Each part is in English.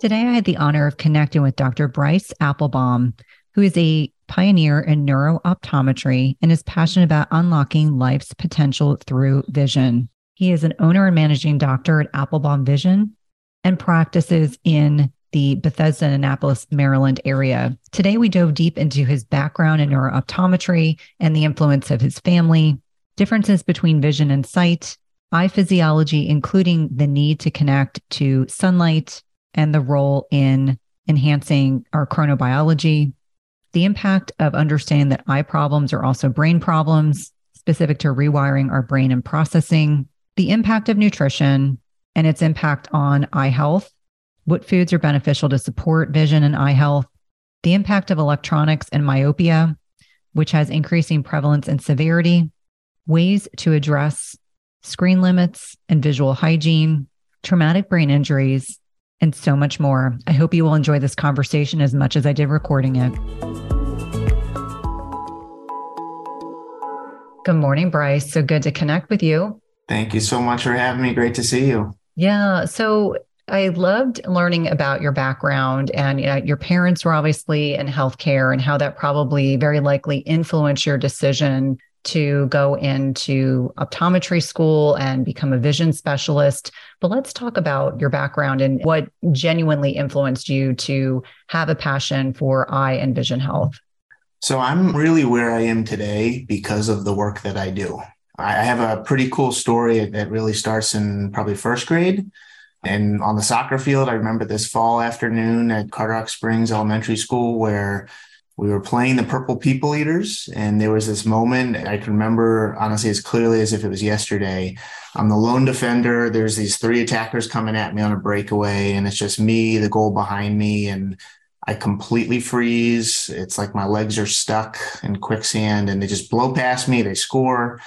Today, I had the honor of connecting with Dr. Bryce Appelbaum, who is a pioneer in neurooptometry and is passionate about unlocking life's potential through vision. He is an owner and managing doctor at Appelbaum Vision and practices in the Bethesda, Annapolis, Maryland area. Today, we dove deep into his background in neurooptometry and the influence of his family, differences between vision and sight, eye physiology, including the need to connect to sunlight, and the role in enhancing our chronobiology, the impact of understanding that eye problems are also brain problems specific to rewiring our brain and processing, the impact of nutrition and its impact on eye health, what foods are beneficial to support vision and eye health, the impact of electronics and myopia, which has increasing prevalence and severity, ways to address screen limits and visual hygiene, traumatic brain injuries, and so much more. I hope you will enjoy this conversation as much as I did recording it. Good morning, Bryce. So good to connect with you. Thank you so much for having me. Great to see you. Yeah. So I loved learning about your background and you know, your parents were obviously in healthcare and how that probably very likely influenced your decision to go into optometry school and become a vision specialist. But let's talk about your background and what genuinely influenced you to have a passion for eye and vision health. So, I'm really where I am today because of the work that I do. I have a pretty cool story that really starts in probably first grade. And on the soccer field, I remember this fall afternoon at Carderock Springs Elementary School where we were playing the Purple People Eaters, and there was this moment I can remember honestly as clearly as if it was yesterday. I'm the lone defender. There's these three attackers coming at me on a breakaway, and it's just me, the goal behind me, and I completely freeze. It's like my legs are stuck in quicksand, and they just blow past me. They score,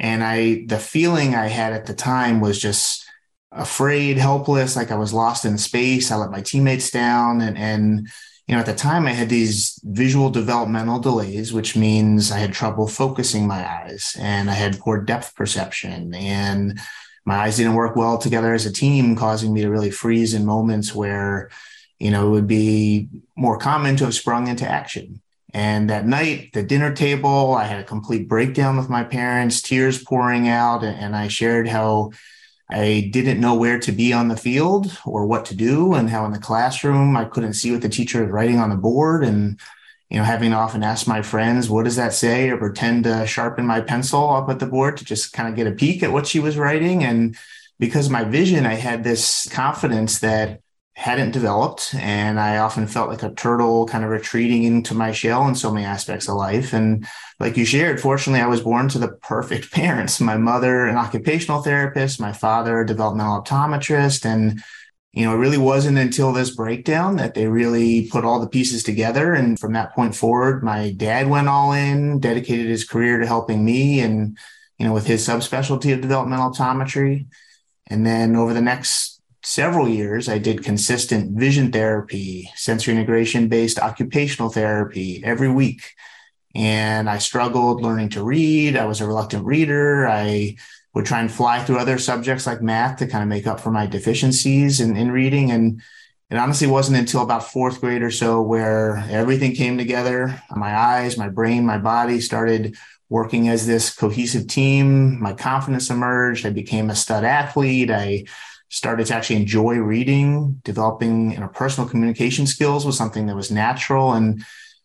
and I the feeling I had at the time was just afraid, helpless, like I was lost in space. I let my teammates down, and and you know, at the time I had these visual developmental delays, which means I had trouble focusing my eyes and I had poor depth perception and my eyes didn't work well together as a team, causing me to really freeze in moments where, you know, it would be more common to have sprung into action. And that night, the dinner table, I had a complete breakdown with my parents, tears pouring out. And I shared how I didn't know where to be on the field or what to do, and how in the classroom I couldn't see what the teacher was writing on the board. And, you know, having to often ask my friends, what does that say? Or pretend to sharpen my pencil up at the board to just kind of get a peek at what she was writing. And because my vision, I had this confidence that hadn't developed. And I often felt like a turtle kind of retreating into my shell in so many aspects of life. And like you shared, fortunately, I was born to the perfect parents. My mother, an occupational therapist, my father, a developmental optometrist. And, you know, it really wasn't until this breakdown that they really put all the pieces together. And from that point forward, my dad went all in, dedicated his career to helping me and, you know, with his subspecialty of developmental optometry. And then over the next several years, I did consistent vision therapy, sensory integration based occupational therapy every week. And I struggled learning to read. I was a reluctant reader. I would try and fly through other subjects like math to kind of make up for my deficiencies in, in reading. And it honestly wasn't until about fourth grade or so where everything came together. My eyes, my brain, my body started working as this cohesive team. My confidence emerged. I became a stud athlete. I started to actually enjoy reading, developing interpersonal communication skills was something that was natural. And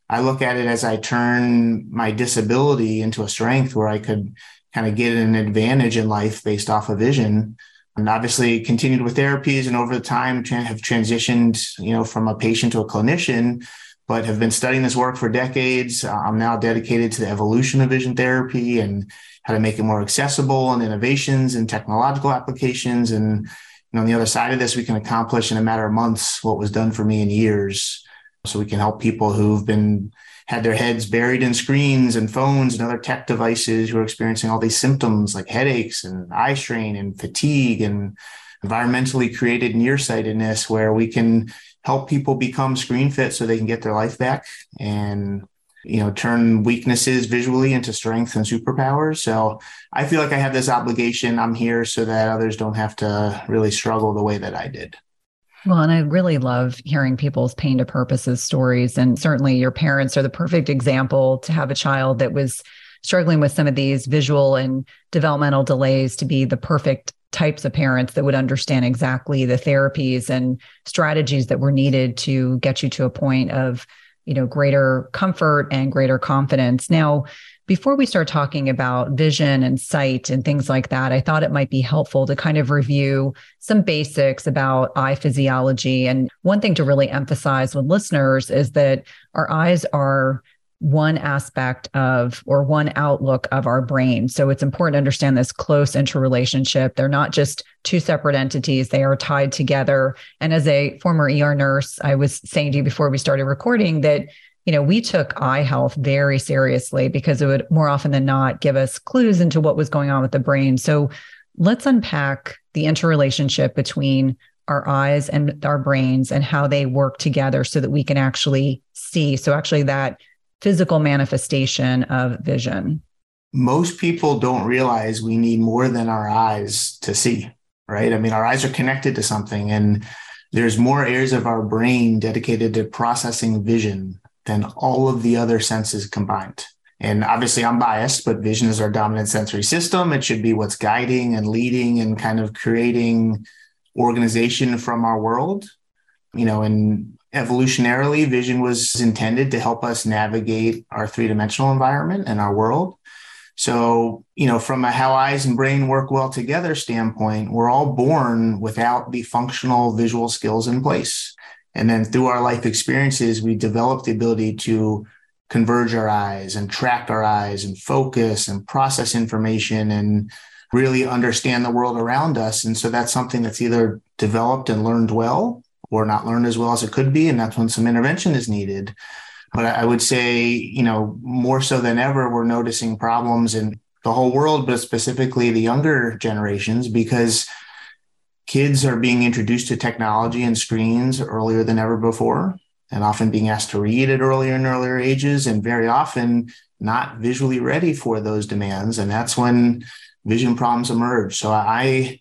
I look at it as I turn my disability into a strength where I could kind of get an advantage in life based off of vision. And obviously continued with therapies and over the time have transitioned, you know, from a patient to a clinician, but have been studying this work for decades. Uh, I'm now dedicated to the evolution of vision therapy and how to make it more accessible and innovations and technological applications. And and on the other side of this, we can accomplish in a matter of months what was done for me in years. So we can help people who've been had their heads buried in screens and phones and other tech devices who are experiencing all these symptoms like headaches and eye strain and fatigue and environmentally created nearsightedness where we can help people become screen fit so they can get their life back and you know turn weaknesses visually into strength and superpowers. So i feel like i have this obligation. I'm here so that others don't have to really struggle the way that i did. Well, and I really love hearing people's pain to purposes stories. And certainly your parents are the perfect example to have a child that was struggling with some of these visual and developmental delays to be the perfect types of parents that would understand exactly the therapies and strategies that were needed to get you to a point of you know greater comfort and greater confidence now before we start talking about vision and sight and things like that, I thought it might be helpful to kind of review some basics about eye physiology. And one thing to really emphasize with listeners is that our eyes are one aspect of or one outlook of our brain. So it's important to understand this close interrelationship. They're not just two separate entities, they are tied together. And as a former ER nurse, I was saying to you before we started recording that you know, we took eye health very seriously because it would more often than not give us clues into what was going on with the brain. So let's unpack the interrelationship between our eyes and our brains and how they work together so that we can actually see. So, actually, that physical manifestation of vision. Most people don't realize we need more than our eyes to see, right? I mean, our eyes are connected to something, and there's more areas of our brain dedicated to processing vision than all of the other senses combined. And obviously, I'm biased, but vision is our dominant sensory system. It should be what's guiding and leading and kind of creating organization from our world. You know, and evolutionarily, vision was intended to help us navigate our three dimensional environment and our world. So, you know, from a how eyes and brain work well together standpoint, we're all born without the functional visual skills in place. And then through our life experiences, we develop the ability to converge our eyes and track our eyes and focus and process information and really understand the world around us. And so that's something that's either developed and learned well or not learned as well as it could be. And that's when some intervention is needed. But I would say, you know, more so than ever, we're noticing problems in the whole world, but specifically the younger generations, because kids are being introduced to technology and screens earlier than ever before and often being asked to read at earlier and earlier ages and very often not visually ready for those demands and that's when vision problems emerge so i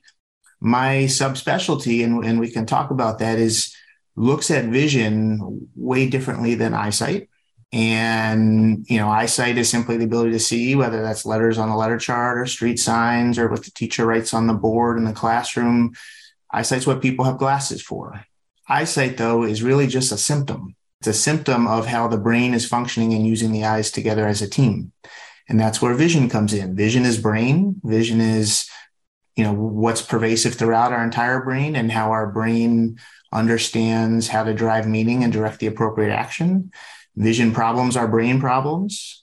my subspecialty and, and we can talk about that is looks at vision way differently than eyesight and you know eyesight is simply the ability to see whether that's letters on the letter chart or street signs or what the teacher writes on the board in the classroom Eyesight's what people have glasses for. Eyesight, though, is really just a symptom. It's a symptom of how the brain is functioning and using the eyes together as a team. And that's where vision comes in. Vision is brain. Vision is, you know, what's pervasive throughout our entire brain and how our brain understands how to drive meaning and direct the appropriate action. Vision problems are brain problems.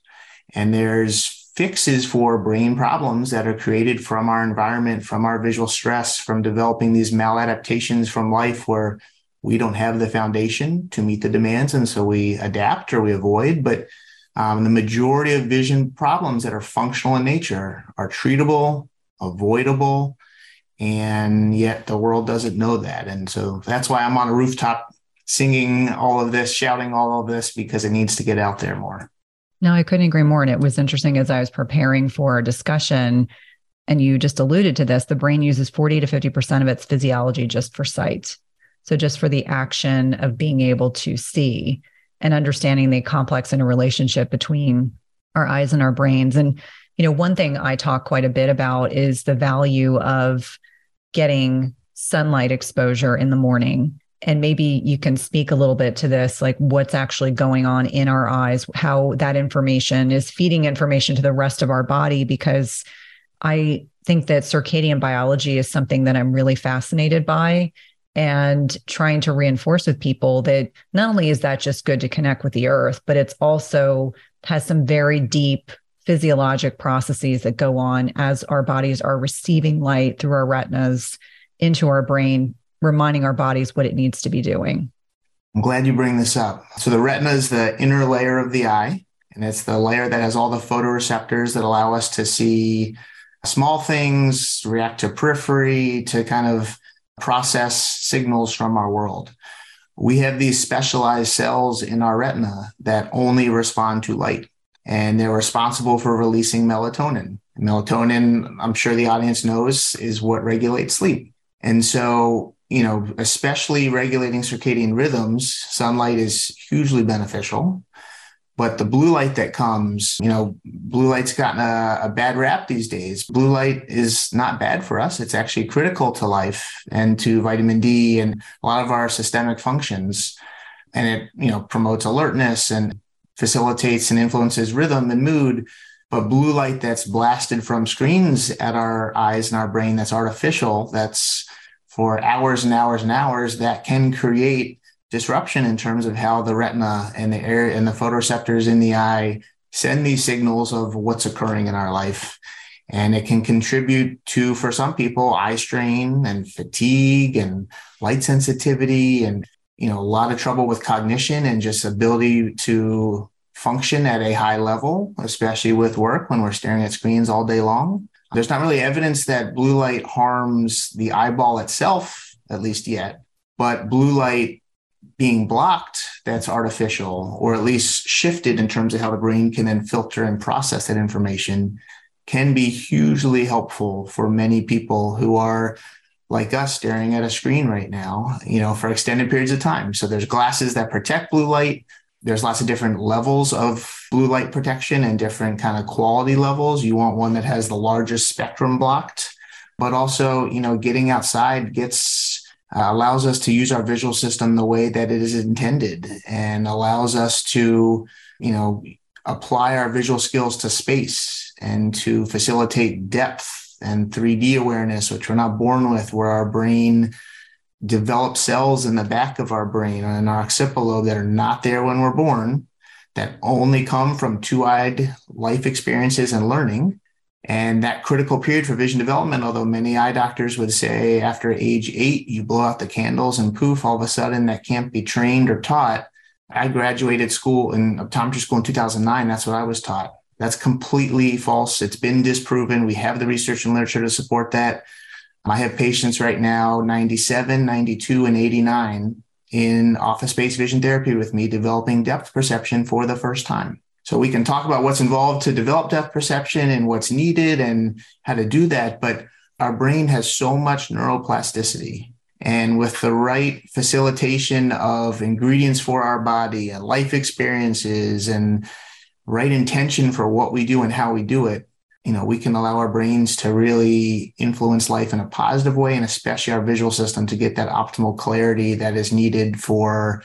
And there's fixes for brain problems that are created from our environment, from our visual stress, from developing these maladaptations from life where we don't have the foundation to meet the demands. And so we adapt or we avoid. But um, the majority of vision problems that are functional in nature are treatable, avoidable, and yet the world doesn't know that. And so that's why I'm on a rooftop singing all of this, shouting all of this, because it needs to get out there more. No, I couldn't agree more. And it was interesting as I was preparing for our discussion, and you just alluded to this, the brain uses 40 to 50% of its physiology just for sight. So, just for the action of being able to see and understanding the complex interrelationship between our eyes and our brains. And, you know, one thing I talk quite a bit about is the value of getting sunlight exposure in the morning. And maybe you can speak a little bit to this like what's actually going on in our eyes how that information is feeding information to the rest of our body because i think that circadian biology is something that i'm really fascinated by and trying to reinforce with people that not only is that just good to connect with the earth but it's also has some very deep physiologic processes that go on as our bodies are receiving light through our retinas into our brain reminding our bodies what it needs to be doing. I'm glad you bring this up. So, the retina is the inner layer of the eye, and it's the layer that has all the photoreceptors that allow us to see small things, react to periphery, to kind of process signals from our world. We have these specialized cells in our retina that only respond to light, and they're responsible for releasing melatonin. Melatonin, I'm sure the audience knows, is what regulates sleep. And so, you know, especially regulating circadian rhythms, sunlight is hugely beneficial. But the blue light that comes, you know, blue light's gotten a, a, bad rap these days. Blue light is not bad for us. It's actually critical to life and to vitamin D and a lot of our systemic functions. And it, you know, promotes alertness and facilitates and influences rhythm and mood. But blue light that's blasted from screens at our eyes and our brain that's artificial, that's for hours and hours and hours, that can create disruption in terms of how the retina and the air and the photoreceptors in the eye send these signals of what's occurring in our life. And it can contribute to, for some people, eye strain and fatigue and light sensitivity and, you know, a lot of trouble with cognition and just ability to function at a high level, especially with work when we're staring at screens all day long. There's not really evidence that blue light harms the eyeball itself, at least yet, but blue light being blocked that's artificial or at least shifted in terms of how the brain can then filter and process that information can be hugely helpful for many people who are like us staring at a screen right now you know for extended periods of time. So there's glasses that protect blue light. There's lots of different levels of blue light protection and different kind of quality levels. You want one that has the largest spectrum blocked. But also you know getting outside gets uh, allows us to use our visual system the way that it is intended and allows us to, you know, apply our visual skills to space and to facilitate depth and 3D awareness, which we're not born with, where our brain develops cells in the back of our brain and our occipital lobe that are not there when we're born, that only come from two eyed life experiences and learning. And that critical period for vision development, although many eye doctors would say after age eight, you blow out the candles and poof, all of a sudden that can't be trained or taught. I graduated school in optometry school in 2009. That's what I was taught. That's completely false. It's been disproven. We have the research and literature to support that. I have patients right now, 97, 92, and 89 in office based vision therapy with me, developing depth perception for the first time. So we can talk about what's involved to develop depth perception and what's needed and how to do that. But our brain has so much neuroplasticity. And with the right facilitation of ingredients for our body and life experiences and right intention for what we do and how we do it, you know, we can allow our brains to really influence life in a positive way and especially our visual system to get that optimal clarity that is needed for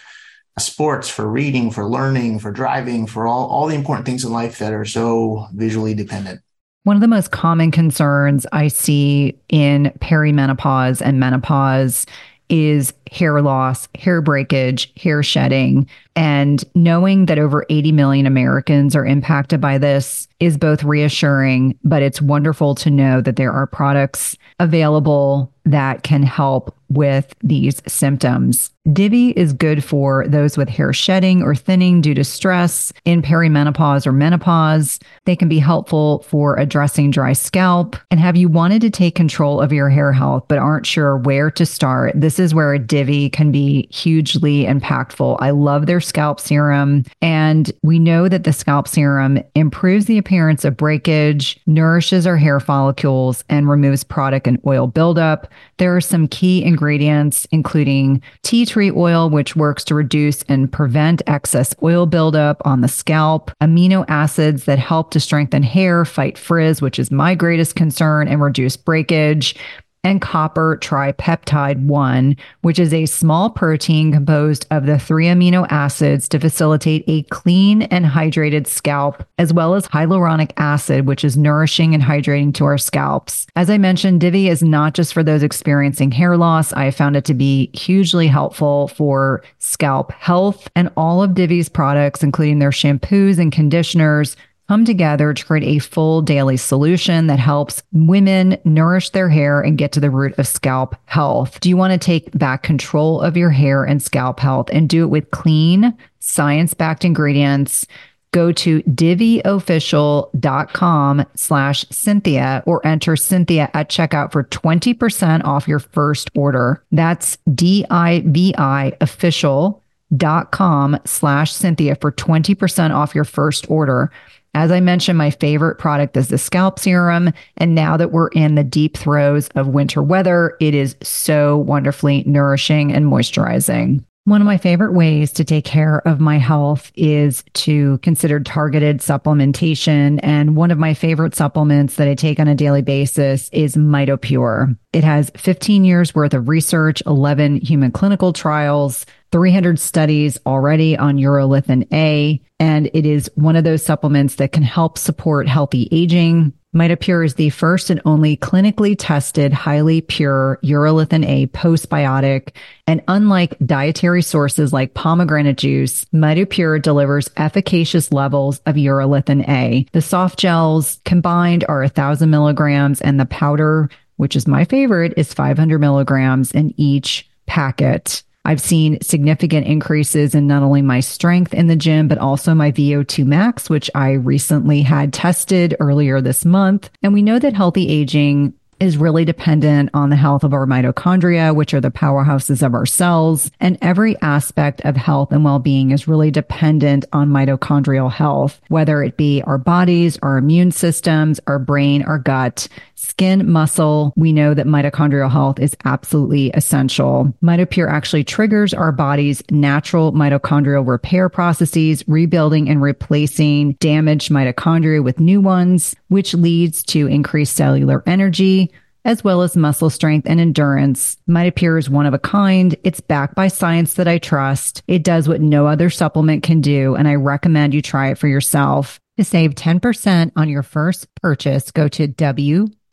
sports, for reading, for learning, for driving, for all, all the important things in life that are so visually dependent. One of the most common concerns I see in perimenopause and menopause is hair loss, hair breakage, hair shedding. And knowing that over 80 million Americans are impacted by this is both reassuring, but it's wonderful to know that there are products available that can help with these symptoms. Divi is good for those with hair shedding or thinning due to stress in perimenopause or menopause. They can be helpful for addressing dry scalp. And have you wanted to take control of your hair health but aren't sure where to start? This is where a Divi can be hugely impactful. I love their scalp serum. And we know that the scalp serum improves the appearance of breakage, nourishes our hair follicles, and removes product and oil buildup. There are some key ingredients, including tea tree oil, which works to reduce and prevent excess oil buildup on the scalp, amino acids that help to strengthen hair, fight frizz, which is my greatest concern, and reduce breakage and copper tripeptide 1, which is a small protein composed of the three amino acids to facilitate a clean and hydrated scalp, as well as hyaluronic acid, which is nourishing and hydrating to our scalps. As I mentioned, Divi is not just for those experiencing hair loss. I found it to be hugely helpful for scalp health, and all of Divi's products, including their shampoos and conditioners, come together to create a full daily solution that helps women nourish their hair and get to the root of scalp health. Do you want to take back control of your hair and scalp health and do it with clean, science backed ingredients? Go to diviofficial.com slash Cynthia or enter Cynthia at checkout for 20% off your first order. That's D-I-V-I official.com slash Cynthia for 20% off your first order. As I mentioned, my favorite product is the scalp serum. And now that we're in the deep throes of winter weather, it is so wonderfully nourishing and moisturizing. One of my favorite ways to take care of my health is to consider targeted supplementation. And one of my favorite supplements that I take on a daily basis is MitoPure. It has 15 years worth of research, 11 human clinical trials, 300 studies already on urolithin A, and it is one of those supplements that can help support healthy aging. MitoPure is the first and only clinically tested, highly pure urolithin A postbiotic. And unlike dietary sources like pomegranate juice, MitoPure delivers efficacious levels of urolithin A. The soft gels combined are a 1,000 milligrams, and the powder, which is my favorite, is 500 milligrams in each packet. I've seen significant increases in not only my strength in the gym, but also my VO2 max, which I recently had tested earlier this month. And we know that healthy aging is really dependent on the health of our mitochondria, which are the powerhouses of our cells. And every aspect of health and well-being is really dependent on mitochondrial health, whether it be our bodies, our immune systems, our brain, our gut, skin, muscle. We know that mitochondrial health is absolutely essential. MitoPure actually triggers our body's natural mitochondrial repair processes, rebuilding and replacing damaged mitochondria with new ones, which leads to increased cellular energy, as well as muscle strength and endurance. MitoPure is one of a kind. It's backed by science that I trust. It does what no other supplement can do, and I recommend you try it for yourself. To save 10% on your first purchase, go to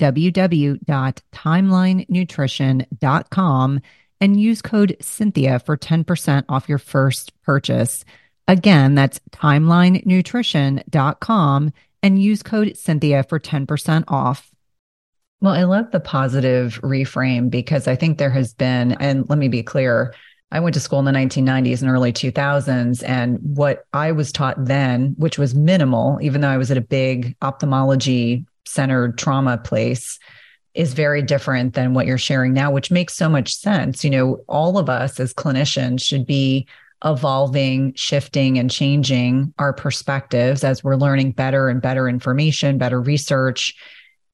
www.timelinenutrition.com and use code Cynthia for 10% off your first purchase. Again, that's timelinenutrition.com and use code Cynthia for 10% off. Well, I love the positive reframe because I think there has been, and let me be clear, I went to school in the 1990s and early 2000s. And what I was taught then, which was minimal, even though I was at a big ophthalmology centered trauma place, is very different than what you're sharing now, which makes so much sense. You know, all of us as clinicians should be evolving, shifting, and changing our perspectives as we're learning better and better information, better research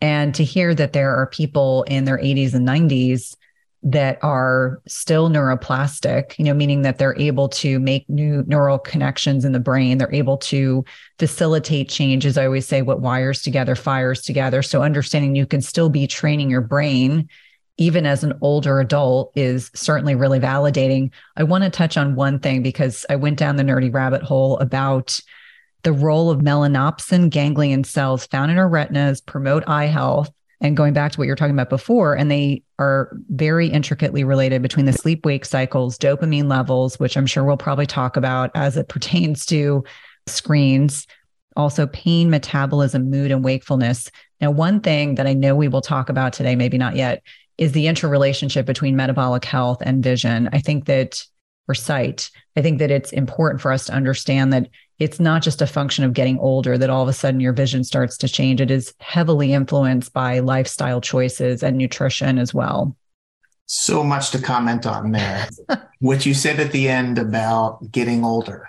and to hear that there are people in their 80s and 90s that are still neuroplastic, you know, meaning that they're able to make new neural connections in the brain. They're able to facilitate change. As I always say, what wires together fires together. So understanding you can still be training your brain even as an older adult is certainly really validating. I want to touch on one thing because I went down the nerdy rabbit hole about the role of melanopsin ganglion cells found in our retinas promote eye health. And going back to what you're talking about before, and they are very intricately related between the sleep wake cycles, dopamine levels, which I'm sure we'll probably talk about as it pertains to screens, also pain, metabolism, mood, and wakefulness. Now, one thing that I know we will talk about today, maybe not yet, is the interrelationship between metabolic health and vision. I think that, or sight, I think that it's important for us to understand that it's not just a function of getting older that all of a sudden your vision starts to change. It is heavily influenced by lifestyle choices and nutrition as well. So much to comment on there. what you said at the end about getting older.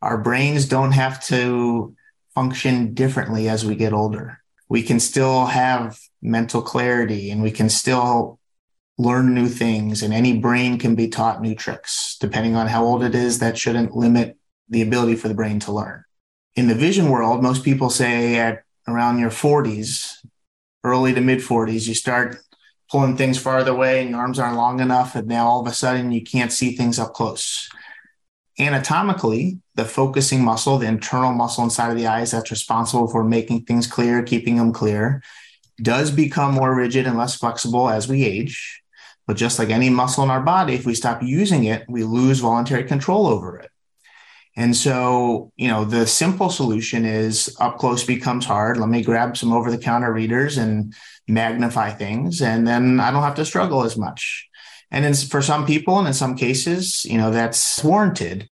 Our brains don't have to function differently as we get older. We can still have mental clarity and we can still learn new things, and any brain can be taught new tricks. Depending on how old it is, that shouldn't limit the ability for the brain to learn. In the vision world, most people say at around your 40s, early to mid 40s, you start pulling things farther away and your arms aren't long enough. And now all of a sudden you can't see things up close. Anatomically, the focusing muscle, the internal muscle inside of the eyes that's responsible for making things clear, keeping them clear, does become more rigid and less flexible as we age. But just like any muscle in our body, if we stop using it, we lose voluntary control over it. And so, you know, the simple solution is up close becomes hard. Let me grab some over the counter readers and magnify things, and then I don't have to struggle as much. And for some people, and in some cases, you know, that's warranted.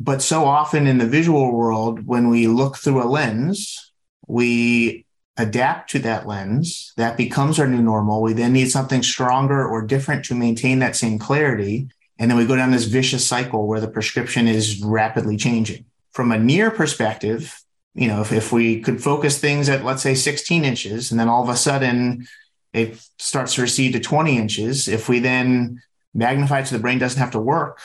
But so often in the visual world, when we look through a lens, we adapt to that lens. That becomes our new normal. We then need something stronger or different to maintain that same clarity. And then we go down this vicious cycle where the prescription is rapidly changing. From a near perspective, you know, if, if we could focus things at, let's say, 16 inches, and then all of a sudden it starts to recede to 20 inches, if we then magnify it so the brain doesn't have to work,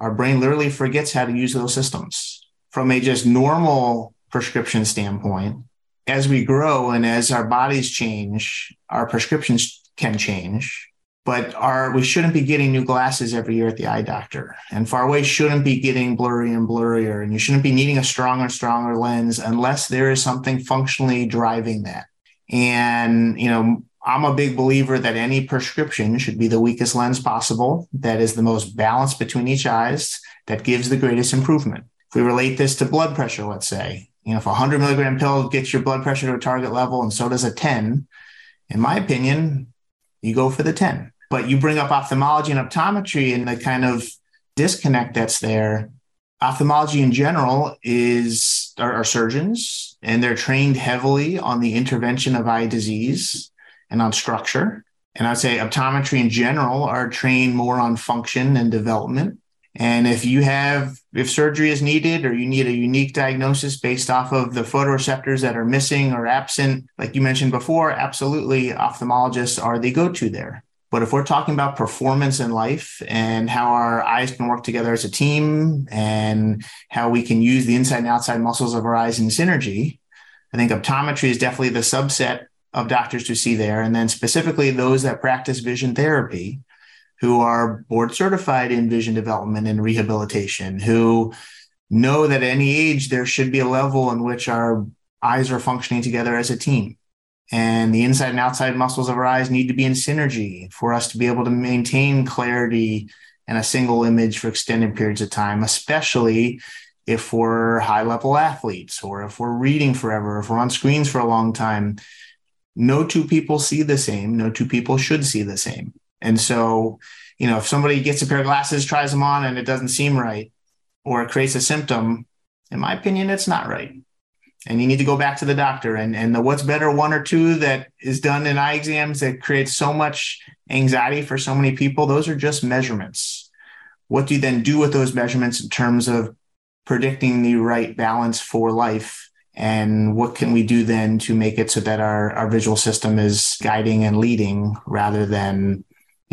our brain literally forgets how to use those systems. From a just normal prescription standpoint, as we grow and as our bodies change, our prescriptions can change. But our we shouldn't be getting new glasses every year at the eye doctor. And far away shouldn't be getting blurry and blurrier. And you shouldn't be needing a stronger, and stronger lens unless there is something functionally driving that. And, you know, I'm a big believer that any prescription should be the weakest lens possible, that is the most balanced between each eyes, that gives the greatest improvement. If we relate this to blood pressure, let's say, you know, if a 100 milligram pill gets your blood pressure to a target level and so does a 10, in my opinion, you go for the 10. But you bring up ophthalmology and optometry and the kind of disconnect that's there. Ophthalmology in general is are surgeons and they're trained heavily on the intervention of eye disease and on structure. And I'd say optometry in general are trained more on function and development. And if you have, if surgery is needed or you need a unique diagnosis based off of the photoreceptors that are missing or absent, like you mentioned before, absolutely ophthalmologists are the go to there. But if we're talking about performance in life and how our eyes can work together as a team and how we can use the inside and outside muscles of our eyes in synergy, I think optometry is definitely the subset of doctors to see there. And then specifically those that practice vision therapy who are board certified in vision development and rehabilitation, who know that at any age there should be a level in which our eyes are functioning together as a team. And the inside and outside muscles of our eyes need to be in synergy for us to be able to maintain clarity and a single image for extended periods of time, especially if we're high level athletes or if we're reading forever, if we're on screens for a long time. No two people see the same. No two people should see the same. And so, you know, if somebody gets a pair of glasses, tries them on, and it doesn't seem right, or it creates a symptom, in my opinion, it's not right. And you need to go back to the doctor. And, and the what's better one or two that is done in eye exams that creates so much anxiety for so many people, those are just measurements. What do you then do with those measurements in terms of predicting the right balance for life? And what can we do then to make it so that our, our visual system is guiding and leading rather than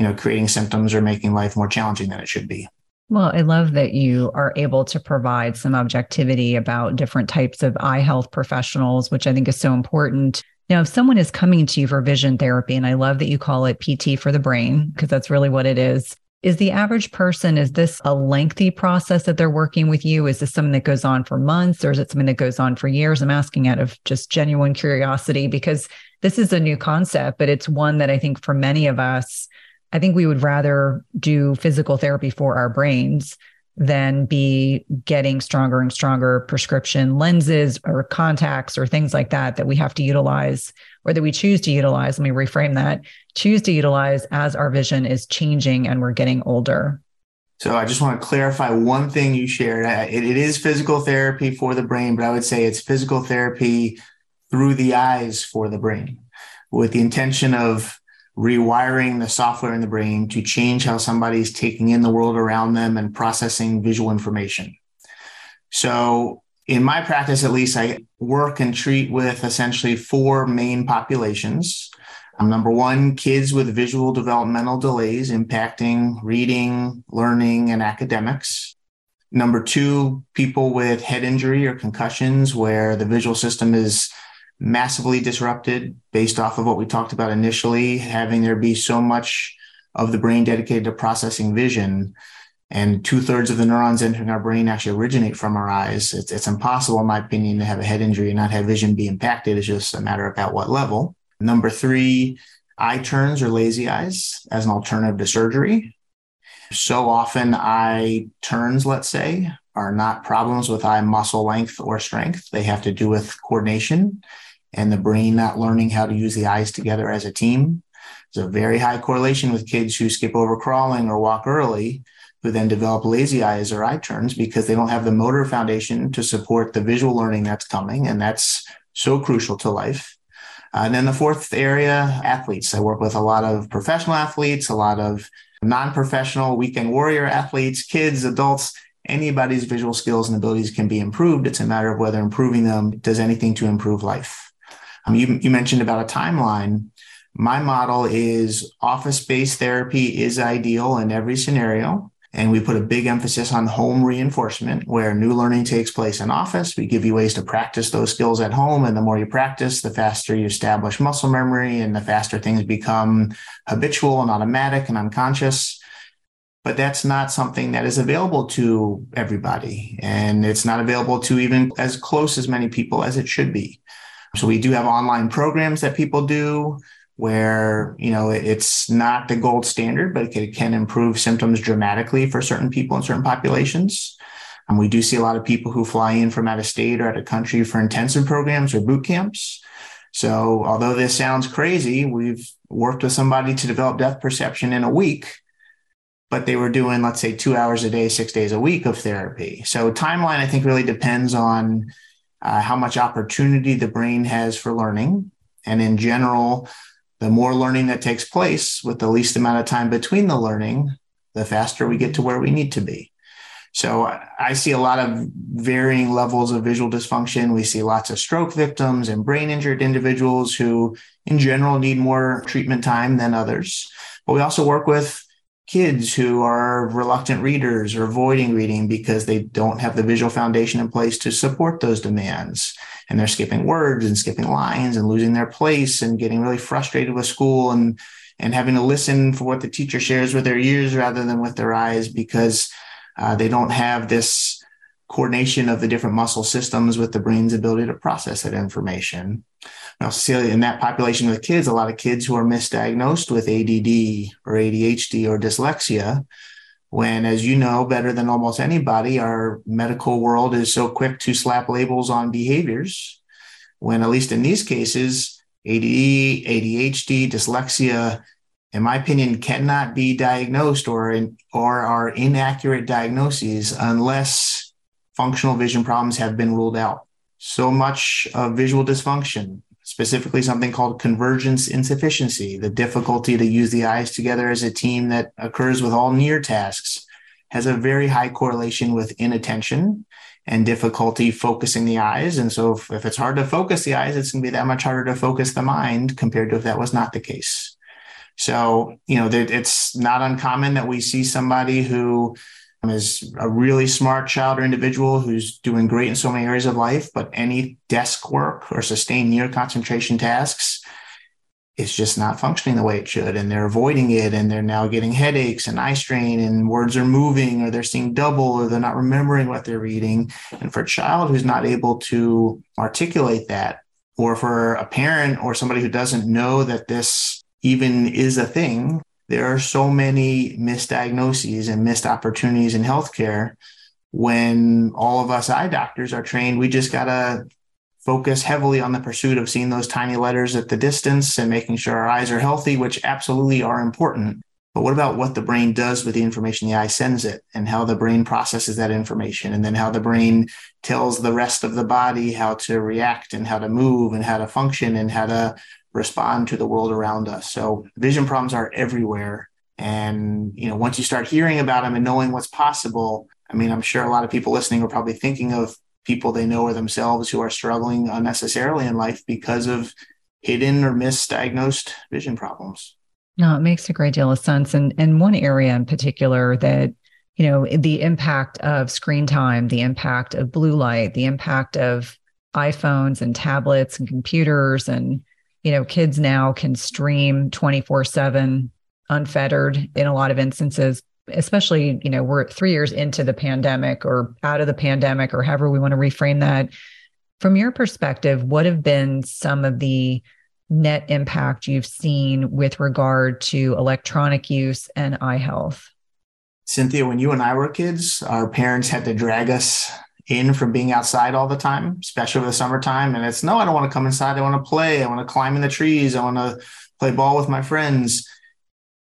you know, creating symptoms or making life more challenging than it should be. Well, I love that you are able to provide some objectivity about different types of eye health professionals, which I think is so important. Now, if someone is coming to you for vision therapy, and I love that you call it PT for the brain, because that's really what it is. Is the average person, is this a lengthy process that they're working with you? Is this something that goes on for months or is it something that goes on for years? I'm asking out of just genuine curiosity because this is a new concept, but it's one that I think for many of us, I think we would rather do physical therapy for our brains than be getting stronger and stronger prescription lenses or contacts or things like that that we have to utilize or that we choose to utilize. Let me reframe that choose to utilize as our vision is changing and we're getting older. So I just want to clarify one thing you shared. it, it is physical therapy for the brain, but I would say it's physical therapy through the eyes for the brain with the intention of rewiring the software in the brain to change how somebody's taking in the world around them and processing visual information. So, in my practice, at least, I work and treat with essentially four main populations. Um, number one, kids with visual developmental delays impacting reading, learning, and academics. Number two, people with head injury or concussions where the visual system is massively disrupted based off of what we talked about initially, having there be so much of the brain dedicated to processing vision. And two thirds of the neurons entering our brain actually originate from our eyes. It's, it's impossible, in my opinion, to have a head injury and not have vision be impacted. It's just a matter of at what level. Number three, eye turns or lazy eyes as an alternative to surgery. So often, eye turns, let's say, are not problems with eye muscle length or strength. They have to do with coordination and the brain not learning how to use the eyes together as a team. There's a very high correlation with kids who skip over crawling or walk early, who then develop lazy eyes or eye turns because they don't have the motor foundation to support the visual learning that's coming. And that's so crucial to life. Uh, and then the fourth area, athletes. I work with a lot of professional athletes, a lot of non professional weekend warrior athletes, kids, adults. Anybody's visual skills and abilities can be improved. It's a matter of whether improving them does anything to improve life. Um, you, you mentioned about a timeline. My model is office based therapy is ideal in every scenario. And we put a big emphasis on home reinforcement where new learning takes place in office. We give you ways to practice those skills at home. And the more you practice, the faster you establish muscle memory and the faster things become habitual and automatic and unconscious. But that's not something that is available to everybody. And it's not available to even as close as many people as it should be. So we do have online programs that people do where you know it's not the gold standard, but it can improve symptoms dramatically for certain people in certain populations. And we do see a lot of people who fly in from out of state or out of country for intensive programs or boot camps. So although this sounds crazy, we've worked with somebody to develop depth perception in a week, but they were doing, let's say, two hours a day, six days a week of therapy. So timeline, I think, really depends on uh, how much opportunity the brain has for learning. And in general, the more learning that takes place with the least amount of time between the learning, the faster we get to where we need to be. So I see a lot of varying levels of visual dysfunction. We see lots of stroke victims and brain injured individuals who, in general, need more treatment time than others. But we also work with kids who are reluctant readers or avoiding reading because they don't have the visual foundation in place to support those demands. And they're skipping words and skipping lines and losing their place and getting really frustrated with school and, and having to listen for what the teacher shares with their ears rather than with their eyes because uh, they don't have this coordination of the different muscle systems with the brain's ability to process that information. Now, Cecilia, in that population of kids, a lot of kids who are misdiagnosed with ADD or ADHD or dyslexia, when, as you know better than almost anybody, our medical world is so quick to slap labels on behaviors, when, at least in these cases, ADD, ADHD, dyslexia, in my opinion, cannot be diagnosed or, in, or are inaccurate diagnoses unless functional vision problems have been ruled out. So much of visual dysfunction specifically something called convergence insufficiency, the difficulty to use the eyes together as a team that occurs with all near tasks, has a very high correlation with inattention and difficulty focusing the eyes. And so if, if it's hard to focus the eyes, it's going to be that much harder to focus the mind compared to if that was not the case. So, you know, it's not uncommon that we see somebody who is a really smart child or individual who's doing great in so many areas of life, but any desk work or sustained near concentration tasks, it's just not functioning the way it should. And they're avoiding it and they're now getting headaches and eye strain and words are moving or they're seeing double or they're not remembering what they're reading. And for a child who's not able to articulate that, or for a parent or somebody who doesn't know that this even is a thing, there are so many misdiagnoses and missed opportunities in healthcare. When all of us eye doctors are trained we just got to focus heavily on the pursuit of seeing those tiny letters at the distance and making sure our eyes are healthy which absolutely are important. But what about what the brain does with the information the eye sends it and how the brain processes that information and then how the brain tells the rest of the body how to react and how to move and how to function and how to respond to the world around us. So vision problems are everywhere. And, you know, once you start hearing about them and knowing what's possible, I mean, I'm sure a lot of people listening are probably thinking of people they know or themselves who are struggling unnecessarily in life because of hidden or misdiagnosed vision problems. No, it makes a great deal of sense. And and one area in particular that, you know, the impact of screen time, the impact of blue light, the impact of iPhones and tablets and computers and you know, kids now can stream 24 7 unfettered in a lot of instances, especially, you know, we're three years into the pandemic or out of the pandemic or however we want to reframe that. From your perspective, what have been some of the net impact you've seen with regard to electronic use and eye health? Cynthia, when you and I were kids, our parents had to drag us in from being outside all the time, especially the summertime. And it's no, I don't want to come inside. I want to play. I want to climb in the trees. I want to play ball with my friends.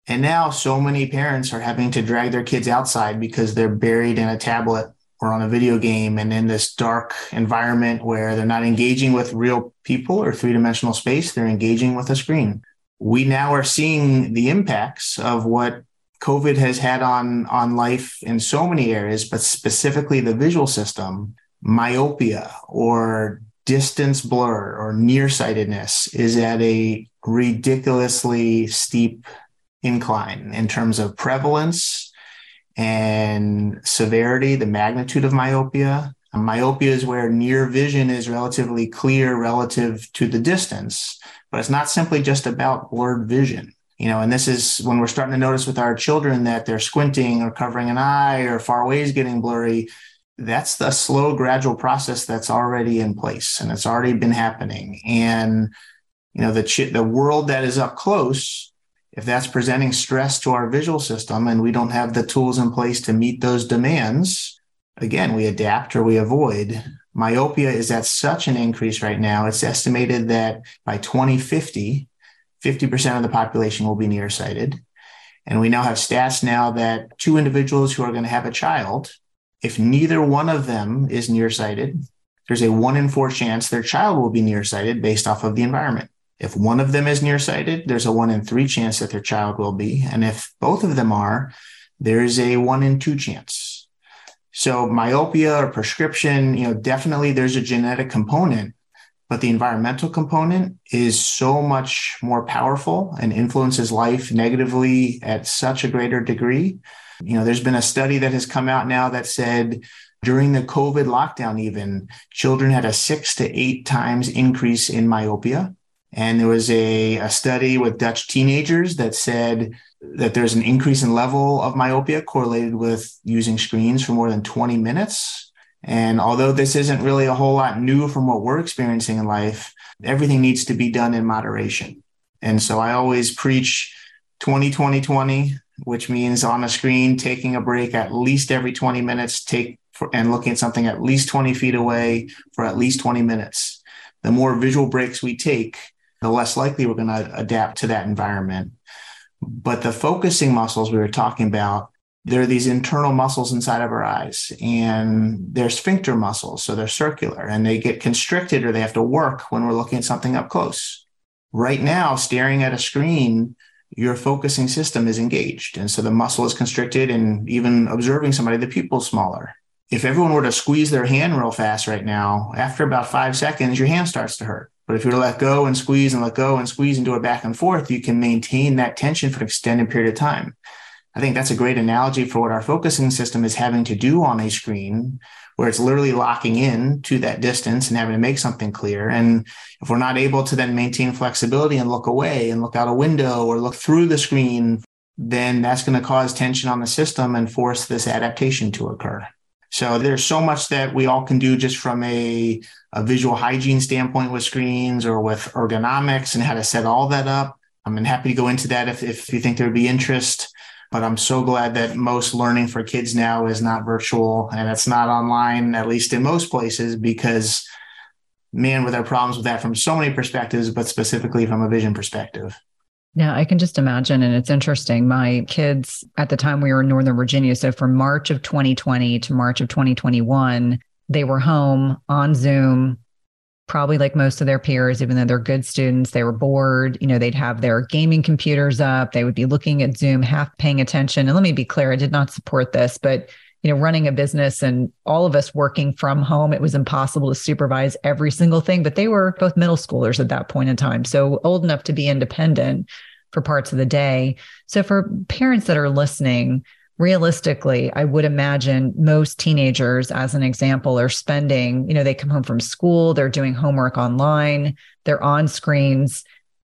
And now so many parents are having to drag their kids outside because they're buried in a tablet or on a video game and in this dark environment where they're not engaging with real people or three dimensional space, they're engaging with a screen. We now are seeing the impacts of what COVID has had on, on life in so many areas, but specifically the visual system, myopia or distance blur or nearsightedness is at a ridiculously steep incline in terms of prevalence and severity, the magnitude of myopia. Myopia is where near vision is relatively clear relative to the distance, but it's not simply just about blurred vision you know, and this is when we're starting to notice with our children that they're squinting or covering an eye or far away is getting blurry. That's the slow, gradual process that's already in place and it's already been happening. And, you know, the, ch- the world that is up close, if that's presenting stress to our visual system and we don't have the tools in place to meet those demands, again, we adapt or we avoid. Myopia is at such an increase right now. It's estimated that by 2050, 50% of the population will be nearsighted. And we now have stats now that two individuals who are going to have a child, if neither one of them is nearsighted, there's a one in four chance their child will be nearsighted based off of the environment. If one of them is nearsighted, there's a one in three chance that their child will be. And if both of them are, there's a one in two chance. So myopia or prescription, you know, definitely there's a genetic component, but the environmental component is so much more powerful and influences life negatively at such a greater degree. You know, there's been a study that has come out now that said during the COVID lockdown, even children had a six to eight times increase in myopia. And there was a, a study with Dutch teenagers that said that there's an increase in level of myopia correlated with using screens for more than 20 minutes and although this isn't really a whole lot new from what we're experiencing in life, everything needs to be done in moderation. And so I always preach 20 20 20, which means on a screen, taking a break at least every 20 minutes, take for, and looking at something at least 20 feet away for at least 20 minutes. The more visual breaks we take, the less likely we're going to adapt to that environment. But the focusing muscles we were talking about there are these internal muscles inside of our eyes and they're sphincter muscles so they're circular and they get constricted or they have to work when we're looking at something up close. Right now staring at a screen your focusing system is engaged and so the muscle is constricted and even observing somebody the pupil's smaller. If everyone were to squeeze their hand real fast right now after about five seconds your hand starts to hurt. But if you were to let go and squeeze and let go and squeeze and do it back and forth you can maintain that tension for an extended period of time I think that's a great analogy for what our focusing system is having to do on a screen, where it's literally locking in to that distance and having to make something clear. And if we're not able to then maintain flexibility and look away and look out a window or look through the screen, then that's going to cause tension on the system and force this adaptation to occur. So there's so much that we all can do just from a, a visual hygiene standpoint with screens or with ergonomics and how to set all that up. I'm happy to go into that if, if you think there would be interest. But I'm so glad that most learning for kids now is not virtual and it's not online, at least in most places, because man, with our problems with that from so many perspectives, but specifically from a vision perspective. Yeah, I can just imagine. And it's interesting. My kids at the time we were in Northern Virginia. So from March of 2020 to March of 2021, they were home on Zoom probably like most of their peers, even though they're good students, they were bored. You know, they'd have their gaming computers up, they would be looking at Zoom, half paying attention. And let me be clear, I did not support this, but you know, running a business and all of us working from home, it was impossible to supervise every single thing. But they were both middle schoolers at that point in time. So old enough to be independent for parts of the day. So for parents that are listening, realistically, I would imagine most teenagers, as an example, are spending, you know, they come home from school, they're doing homework online, they're on screens.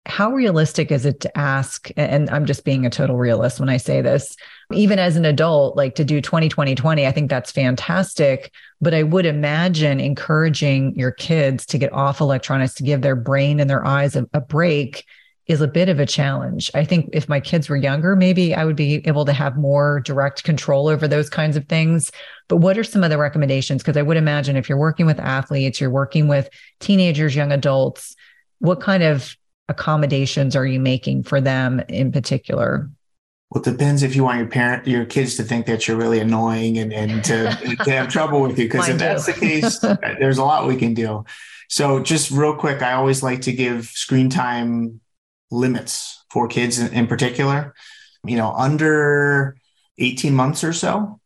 How realistic is it to ask? And I'm just being a total realist when I say this, even as an adult, like to do 20, 20, 20, I think that's fantastic. But I would imagine encouraging your kids to get off electronics, to give their brain and their eyes a, a break is a bit of a challenge. I think if my kids were younger, maybe I would be able to have more direct control over those kinds of things. But what are some of the recommendations? Because I would imagine if you're working with athletes, you're working with teenagers, young adults, what kind of accommodations are you making for them in particular? Well, it depends if you want your parent, your kids to think that you're really annoying and, and to, to have trouble with you. Because if that's the case, there's a lot we can do. So, just real quick, I always like to give screen time limits for kids in, in particular. You know, under 18 months or so,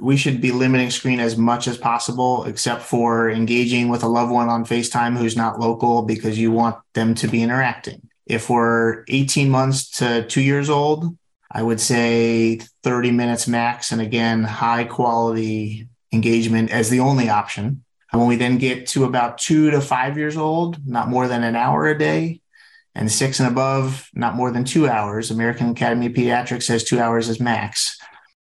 we should be limiting screen as much as possible, except for engaging with a loved one on FaceTime who's not local because you want them to be interacting. If we're 18 months to two years old, I would say 30 minutes max. And again, high quality engagement as the only option. And when we then get to about two to five years old, not more than an hour a day. And six and above, not more than two hours. American Academy of Pediatrics says two hours is max.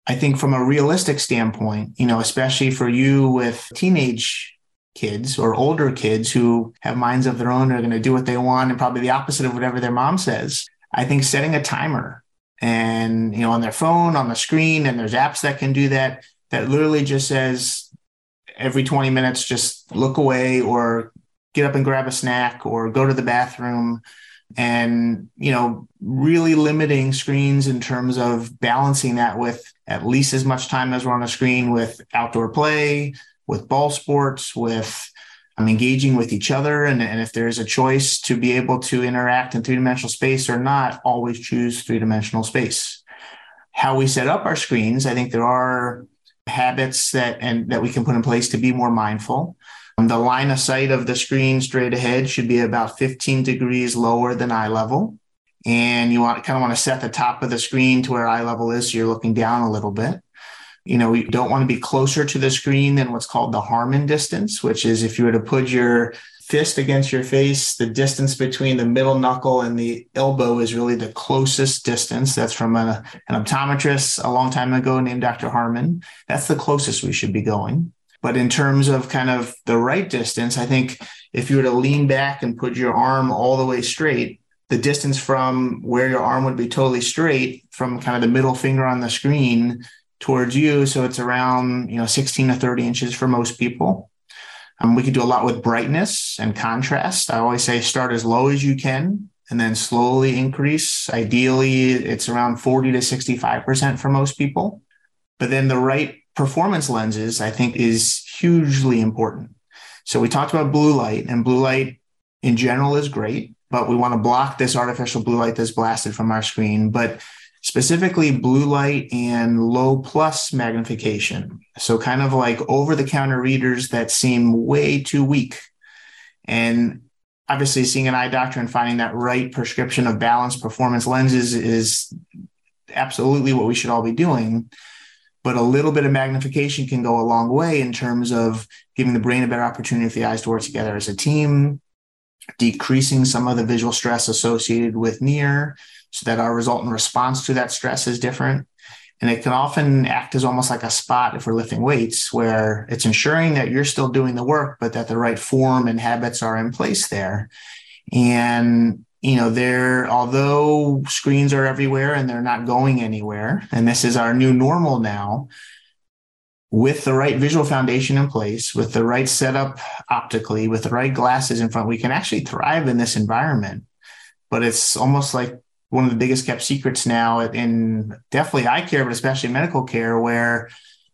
I think from a realistic standpoint, you know, especially for you with teenage kids or older kids who have minds of their own are going to do what they want and probably the opposite of whatever their mom says. I think setting a timer and you know on their phone on the screen and there's apps that can do that that literally just says every 20 minutes just look away or get up and grab a snack or go to the bathroom and you know really limiting screens in terms of balancing that with at least as much time as we're on a screen with outdoor play with ball sports with um, engaging with each other. And, and if there's a choice to be able to interact in three-dimensional space or not always choose three-dimensional space. How we set up our screens i think there are habits that and that we can put in place to be more mindful Um, the line of sight of the screen straight ahead should be about 15 degrees lower than eye level. And you want kind of want to set the top of the screen to where eye level is. So you're looking down a little bit. You know, we don't want to be closer to the screen than what's called the Harmon distance, which is if you were to put your fist against your face, the distance between the middle knuckle and the elbow is really the closest distance. That's from a, an optometrist a long time ago named Dr. Harmon. That's the closest we should be going. But in terms of kind of the right distance, I think if you were to lean back and put your arm all the way straight, the distance from where your arm would be totally straight from kind of the middle finger on the screen towards you. So it's around, you know, 16 to 30 inches for most people. Um, we can do a lot with brightness and contrast. I always say start as low as you can and then slowly increase. Ideally, it's around 40 to 65% for most people. But then the right performance lenses, I think, is hugely important. So we talked about blue light, and blue light in general is great, but we want to block this artificial blue light that's blasted from our screen. But specifically blue light and low plus magnification. So, kind of like over the counter readers that seem way too weak. And obviously, seeing an eye doctor and finding that right prescription of balanced performance lenses is absolutely what we should all be doing but a little bit of magnification can go a long way in terms of giving the brain a better opportunity for the eyes to work together as a team, decreasing some of the visual stress associated with near so that our resultant response to that stress is different. And it can often act as almost like a spot if we're lifting weights, where it's ensuring that you're still doing the work, but that the right form and habits are in place there. And you know, they're although screens are everywhere and they're not going anywhere, and this is our new normal now, with the right visual foundation in place, with the right setup optically, with the right glasses in front, we can actually thrive in this environment. But it's almost like one of the biggest kept secrets now in definitely eye care, but especially medical care, where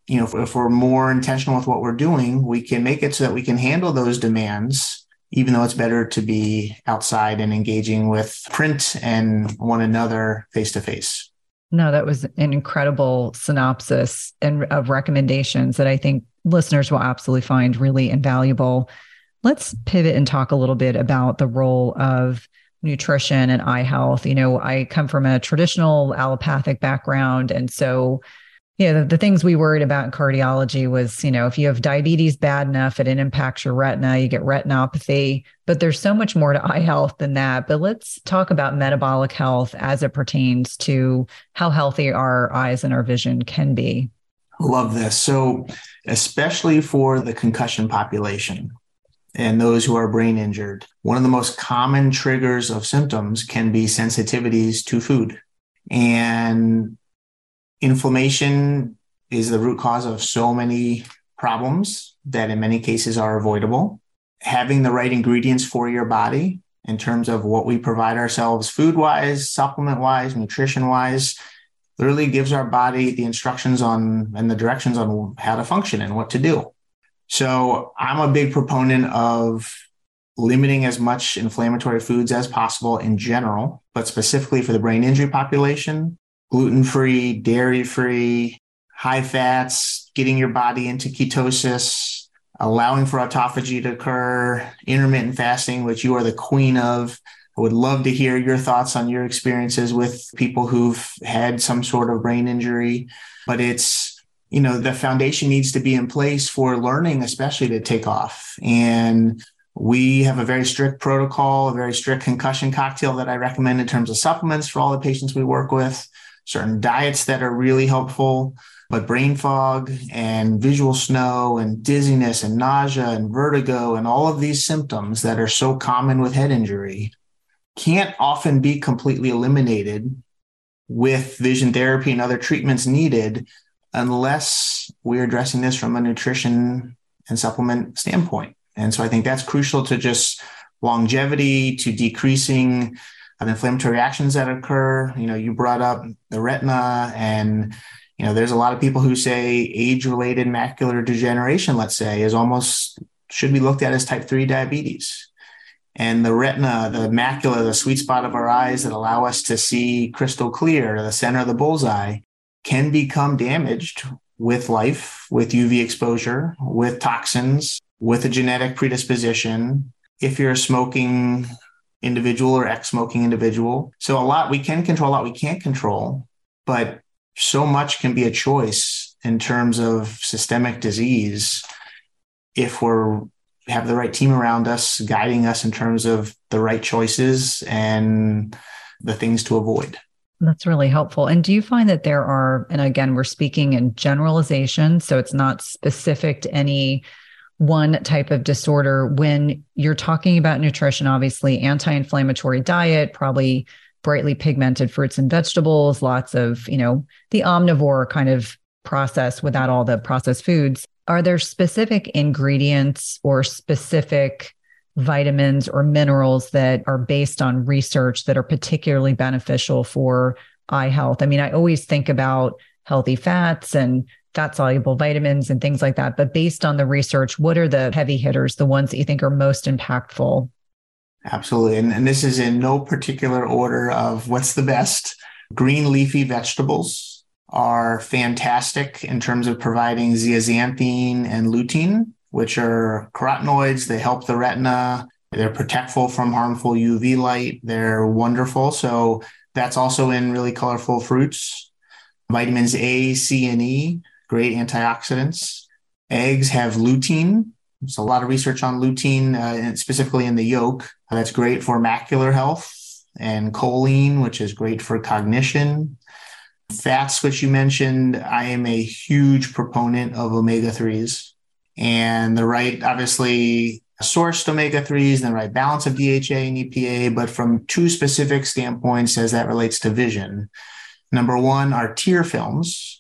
you know if, if we're more intentional with what we're doing, we can make it so that we can handle those demands even though it's better to be outside and engaging with print and one another face to face. No, that was an incredible synopsis and of recommendations that I think listeners will absolutely find really invaluable. Let's pivot and talk a little bit about the role of nutrition and eye health. You know, I come from a traditional allopathic background. And so yeah, the, the, things we worried about in cardiology was, you know, if you have diabetes bad enough, it impacts your retina, you get retinopathy. But there's so much more to eye health than that. But let's talk about metabolic health as it pertains to how healthy our eyes and our vision can be. Love this. So, especially for the concussion population, and those who are brain injured. One of the most common triggers of symptoms can be sensitivities to food. And inflammation is the root cause of so many problems that in many cases are avoidable. Having the right ingredients for your body in terms of what we provide ourselves food wise, supplement wise, nutrition wise, literally gives our body the instructions on and the directions on how to function and what to do. So I'm a big proponent of limiting as much inflammatory foods as possible in general, but specifically for the brain injury population, gluten free, dairy free, high fats, getting your body into ketosis, allowing for autophagy to occur, intermittent fasting, which you are the queen of. I would love to hear your thoughts on your experiences with people who've had some sort of brain injury, but it's you know the foundation needs to be in place for learning especially to take off. And we have a very strict protocol a very strict concussion cocktail that i recommend in terms of supplements for all the patients we work with certain diets that are really helpful but brain fog and visual snow and dizziness and nausea and vertigo and all of these symptoms that are so common with head injury can't often be completely eliminated with vision therapy and other treatments needed unless we're addressing this from a nutrition and supplement standpoint. And so I think that's crucial to just longevity, to decreasing of inflammatory reactions that occur. You know, you brought up the retina and you know, there's a lot of people who say age-related macular degeneration, let's say, is almost should be looked at as type 3 diabetes. And the retina, the macula, the sweet spot of our eyes that allow us to see crystal clear, the center of the bullseye, can become damaged with life, with UV exposure, with toxins, with a genetic predisposition. If you're smoking individual or ex smoking individual. So, a lot we can control, a lot we can't control, but so much can be a choice in terms of systemic disease if we're have the right team around us guiding us in terms of the right choices and the things to avoid. That's really helpful. And do you find that there are, and again, we're speaking in generalization, so it's not specific to any one type of disorder. When you're talking about nutrition, obviously, anti inflammatory diet, probably brightly pigmented fruits and vegetables, lots of, you know, the omnivore kind of process without all the processed foods. Are there specific ingredients or specific vitamins or minerals that are based on research that are particularly beneficial for eye health. I mean, I always think about healthy fats and fat soluble vitamins and things like that. But based on the research, what are the heavy hitters, the ones that you think are most impactful? Absolutely. And, and this is in no particular order of what's the best. Green leafy vegetables are fantastic in terms of providing zeaxanthin and lutein which are carotenoids. They help the retina. They're protectful from harmful UV light. They're wonderful. So that's also in really colorful fruits. Vitamins A, C, and E, great antioxidants. Eggs have lutein. There's a lot of research on lutein, uh, specifically in the yolk. That's great for macular health and choline, which is great for cognition. Fats, which you mentioned, I am a huge proponent of omega 3s and the right, obviously, sourced omega 3s, and the right balance of DHA and EPA, but from two specific standpoints as that relates to vision. Number one, are tear films.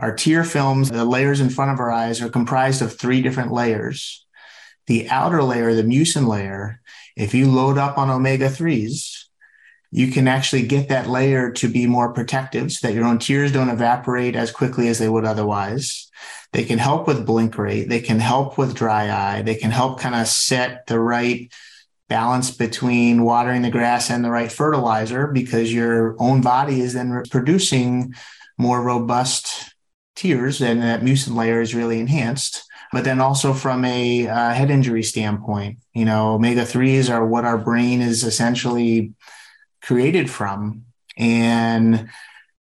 Our tear films, the layers in front of our eyes, are comprised of three different layers. The outer layer, the mucin layer, if you load up on omega 3s, you can actually get that layer to be more protective so that your own tears don't evaporate as quickly as they would otherwise. They can help with blink rate. They can help with dry eye. They can help kind of set the right balance between watering the grass and the right fertilizer because your own body is then producing more robust tears and that mucin layer is really enhanced. But then also from a uh, head injury standpoint, you know, omega 3s are what our brain is essentially created from. And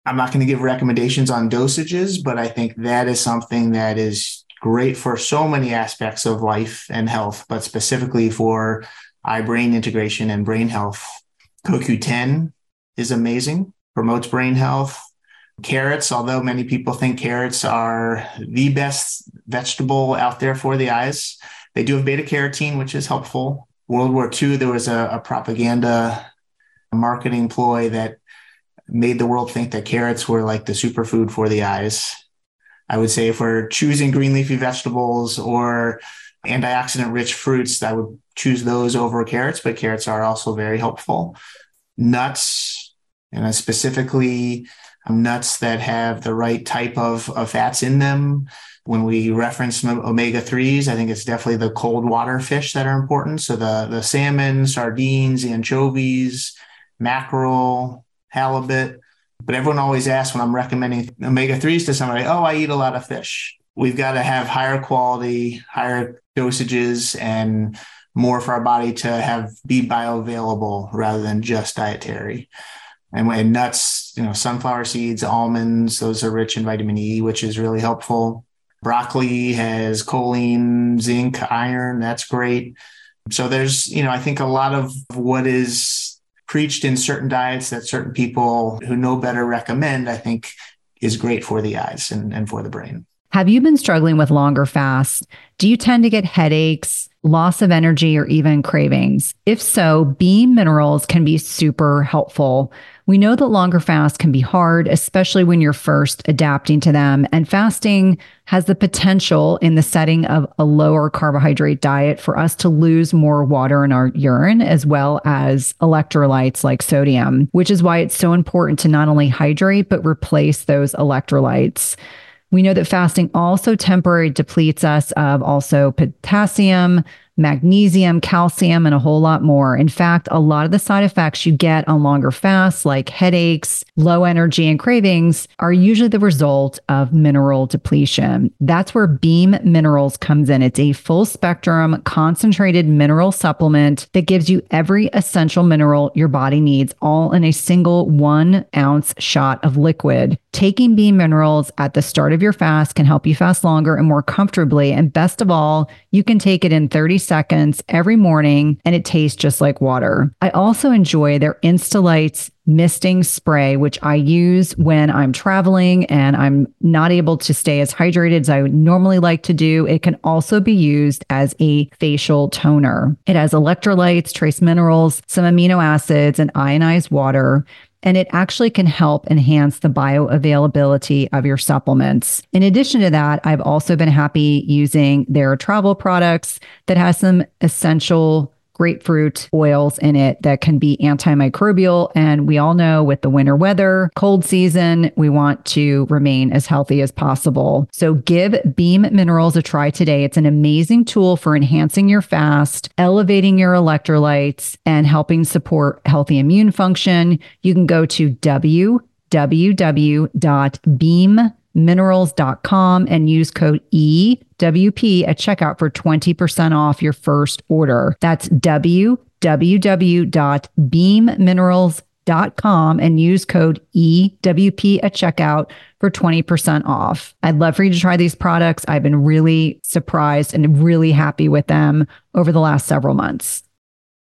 I'm not going to give recommendations on dosages, but I think that is something that is great for so many aspects of life and health, but specifically for eye brain integration and brain health. CoQ10 is amazing, promotes brain health. Carrots, although many people think carrots are the best vegetable out there for the eyes, They do have beta carotene, which is helpful. World War II, there was a, a propaganda marketing ploy that made the world think that carrots were like the superfood for the eyes. I would say if we're choosing green leafy vegetables or antioxidant rich fruits, I would choose those over carrots, but carrots are also very helpful. Nuts, and specifically nuts that have the right type of, of fats in them. When we reference omega 3s, I think it's definitely the cold water fish that are important. So the, the salmon, sardines, anchovies, mackerel, halibut. But everyone always asks when I'm recommending omega 3s to somebody, oh, I eat a lot of fish. We've got to have higher quality, higher dosages, and more for our body to have be bioavailable rather than just dietary. And when nuts, you know, sunflower seeds, almonds, those are rich in vitamin E, which is really helpful. Broccoli has choline, zinc, iron. That's great. So there's, you know, I think a lot of what is preached in certain diets that certain people who know better recommend, I think is great for the eyes and, and for the brain. Have you been struggling with longer fasts? Do you tend to get headaches, loss of energy, or even cravings? If so, Beam Minerals can be super helpful. We know that longer fasts can be hard, especially when you're first adapting to them. And fasting has the potential in the setting of a lower carbohydrate diet for us to lose more water in our urine, as well as electrolytes like sodium, which is why it's so important to not only hydrate, but replace those electrolytes. We know that fasting also temporarily depletes us of also potassium, magnesium, calcium, and a whole lot more. In fact, a lot of the side effects you get on longer fasts, like headaches, low energy, and cravings, are usually the result of mineral depletion. That's where Beam Minerals comes in. It's a full spectrum, concentrated mineral supplement that gives you every essential mineral your body needs, all in a single one ounce shot of liquid. Taking Beam Minerals at the start of your fast can help you fast longer and more comfortably. And best of all, you can take it in 30 seconds every morning and it tastes just like water. I also enjoy their Instalights misting spray, which I use when I'm traveling and I'm not able to stay as hydrated as I would normally like to do. It can also be used as a facial toner. It has electrolytes, trace minerals, some amino acids, and ionized water and it actually can help enhance the bioavailability of your supplements. In addition to that, I've also been happy using their travel products that has some essential grapefruit oils in it that can be antimicrobial. And we all know with the winter weather, cold season, we want to remain as healthy as possible. So give Beam Minerals a try today. It's an amazing tool for enhancing your fast, elevating your electrolytes, and helping support healthy immune function. You can go to www.beam minerals.com and use code EWP at checkout for 20% off your first order. That's www.beamminerals.com and use code EWP at checkout for 20% off. I'd love for you to try these products. I've been really surprised and really happy with them over the last several months.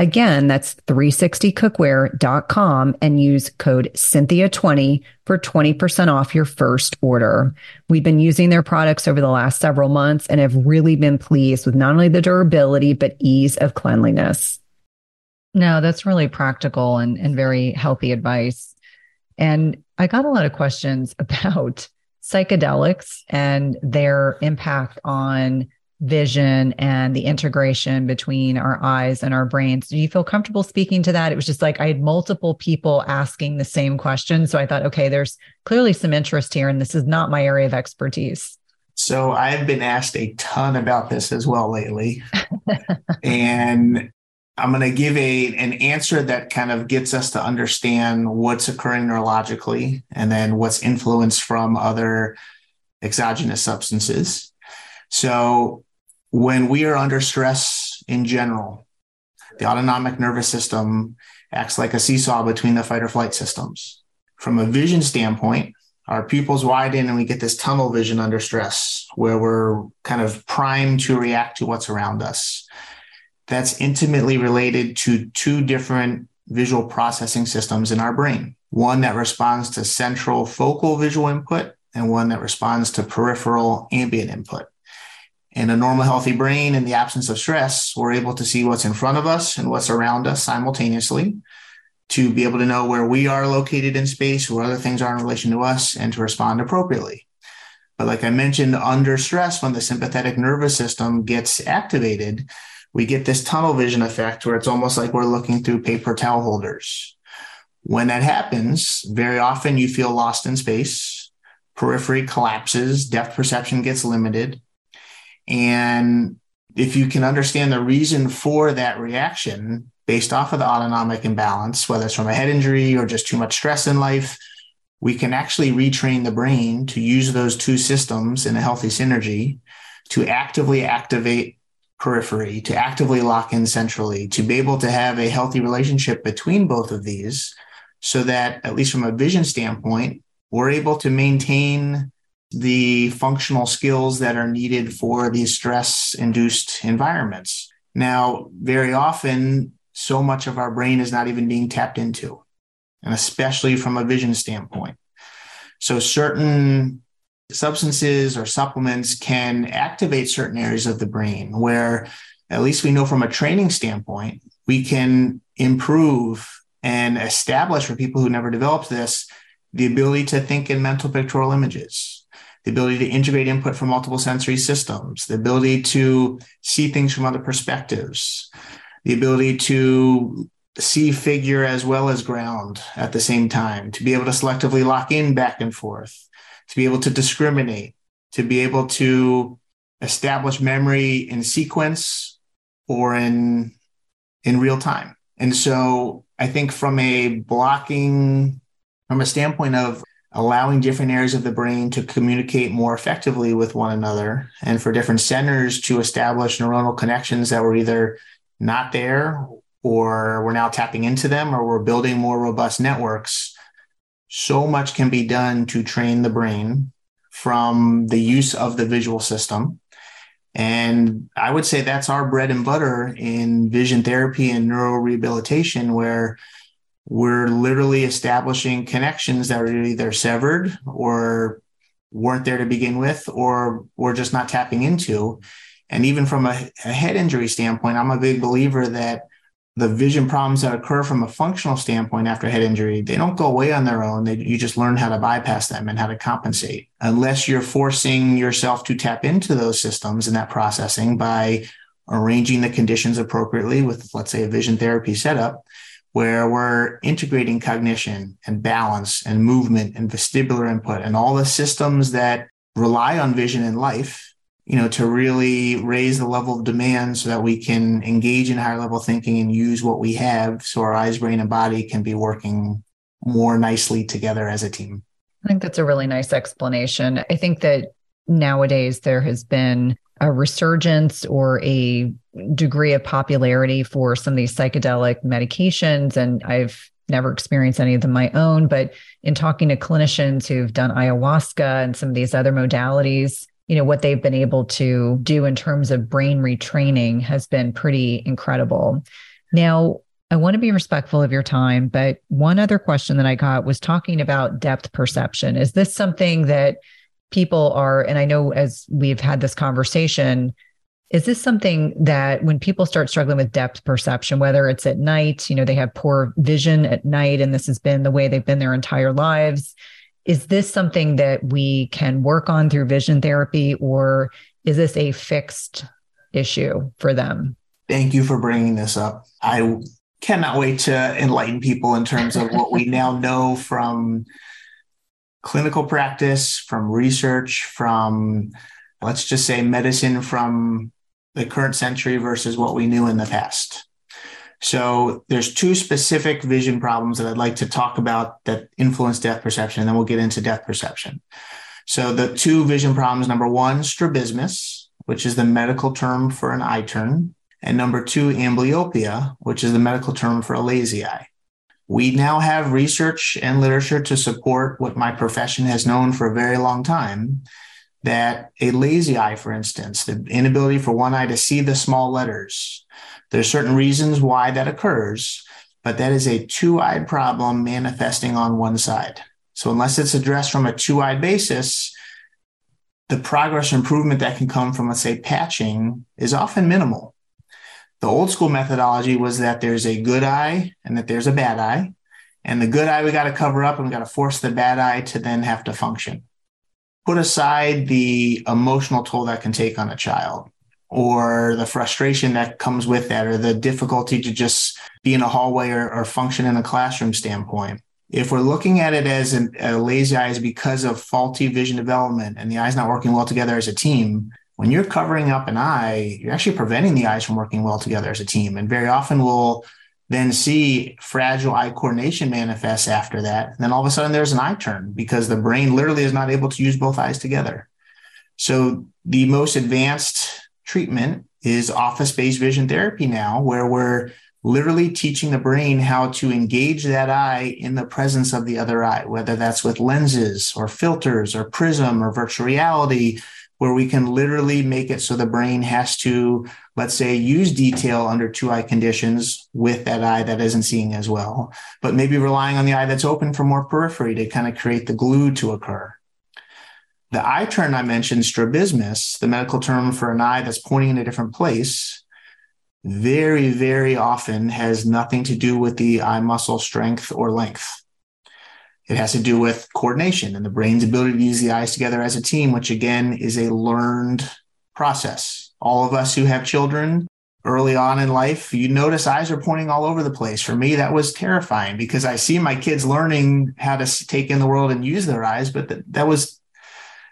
Again, that's 360cookware.com and use code Cynthia20 for 20% off your first order. We've been using their products over the last several months and have really been pleased with not only the durability, but ease of cleanliness. No, that's really practical and, and very healthy advice. And I got a lot of questions about psychedelics and their impact on vision and the integration between our eyes and our brains. Do you feel comfortable speaking to that? It was just like I had multiple people asking the same question. So I thought, okay, there's clearly some interest here, and this is not my area of expertise. So I've been asked a ton about this as well lately. and I'm going to give a an answer that kind of gets us to understand what's occurring neurologically and then what's influenced from other exogenous substances. So when we are under stress in general, the autonomic nervous system acts like a seesaw between the fight or flight systems. From a vision standpoint, our pupils widen and we get this tunnel vision under stress where we're kind of primed to react to what's around us. That's intimately related to two different visual processing systems in our brain one that responds to central focal visual input, and one that responds to peripheral ambient input. In a normal, healthy brain, in the absence of stress, we're able to see what's in front of us and what's around us simultaneously to be able to know where we are located in space, where other things are in relation to us, and to respond appropriately. But like I mentioned, under stress, when the sympathetic nervous system gets activated, we get this tunnel vision effect where it's almost like we're looking through paper towel holders. When that happens, very often you feel lost in space, periphery collapses, depth perception gets limited. And if you can understand the reason for that reaction, based off of the autonomic imbalance, whether it's from a head injury or just too much stress in life, we can actually retrain the brain to use those two systems in a healthy synergy to actively activate periphery, to actively lock in centrally, to be able to have a healthy relationship between both of these so that, at least from a vision standpoint, we're able to maintain the functional skills that are needed for these stress induced environments. Now, very often, so much of our brain is not even being tapped into, and especially from a vision standpoint. So, certain substances or supplements can activate certain areas of the brain where, at least we know from a training standpoint, we can improve and establish for people who never developed this the ability to think in mental pictorial images, the ability to integrate input from multiple sensory systems, the ability to see things from other perspectives, the ability to see figure as well as ground at the same time, to be able to selectively lock in back and forth, to be able to discriminate, to be able to establish memory in sequence or in in real time. And so I think from a blocking, from a standpoint of allowing different areas of the brain to communicate more effectively with one another and for different centers to establish neuronal connections that were either not there or we're now tapping into them or we're building more robust networks. So much can be done to train the brain from the use of the visual system. And I would say that's our bread and butter in vision therapy and neurorehabilitation, where we're literally establishing connections that are either severed or weren't there to begin with, or we're just not tapping into. And even from a, a head injury standpoint, I'm a big believer that the vision problems that occur from a functional standpoint after head injury, they don't go away on their own. They, you just learn how to bypass them and how to compensate. Unless you're forcing yourself to tap into those systems and that processing by arranging the conditions appropriately with, let's say, a vision therapy setup, where we're integrating cognition and balance and movement and vestibular input and all the systems that rely on vision in life you know, to really raise the level of demand so that we can engage in higher level thinking and use what we have so our eyes, brain, and body can be working more nicely together as a team. I think that's a really nice explanation. I think that nowadays there has been a resurgence or a degree of popularity for some of these psychedelic medications. And I've never experienced any of them my own, but in talking to clinicians who've done ayahuasca and some of these other modalities, you know what they've been able to do in terms of brain retraining has been pretty incredible now i want to be respectful of your time but one other question that i got was talking about depth perception is this something that people are and i know as we've had this conversation is this something that when people start struggling with depth perception whether it's at night you know they have poor vision at night and this has been the way they've been their entire lives is this something that we can work on through vision therapy or is this a fixed issue for them? Thank you for bringing this up. I cannot wait to enlighten people in terms of what we now know from clinical practice, from research, from let's just say medicine from the current century versus what we knew in the past. So there's two specific vision problems that I'd like to talk about that influence depth perception, and then we'll get into depth perception. So the two vision problems, number one, strabismus, which is the medical term for an eye turn, and number two, amblyopia, which is the medical term for a lazy eye. We now have research and literature to support what my profession has known for a very long time that a lazy eye, for instance, the inability for one eye to see the small letters, there are certain reasons why that occurs, but that is a two eyed problem manifesting on one side. So, unless it's addressed from a two eyed basis, the progress or improvement that can come from, let's say, patching is often minimal. The old school methodology was that there's a good eye and that there's a bad eye. And the good eye we got to cover up and we got to force the bad eye to then have to function. Put aside the emotional toll that can take on a child or the frustration that comes with that or the difficulty to just be in a hallway or, or function in a classroom standpoint. If we're looking at it as an, a lazy eye is because of faulty vision development and the eye's not working well together as a team, when you're covering up an eye, you're actually preventing the eyes from working well together as a team. And very often we'll then see fragile eye coordination manifest after that. And then all of a sudden there's an eye turn because the brain literally is not able to use both eyes together. So the most advanced treatment is office-based vision therapy now, where we're literally teaching the brain how to engage that eye in the presence of the other eye, whether that's with lenses or filters or prism or virtual reality where we can literally make it so the brain has to, let's say, use detail under two eye conditions with that eye that isn't seeing as well, but maybe relying on the eye that's open for more periphery to kind of create the glue to occur. The eye turn I mentioned, strabismus, the medical term for an eye that's pointing in a different place, very, very often has nothing to do with the eye muscle strength or length. It has to do with coordination and the brain's ability to use the eyes together as a team, which again is a learned process. All of us who have children early on in life, you notice eyes are pointing all over the place. For me, that was terrifying because I see my kids learning how to take in the world and use their eyes, but that, that was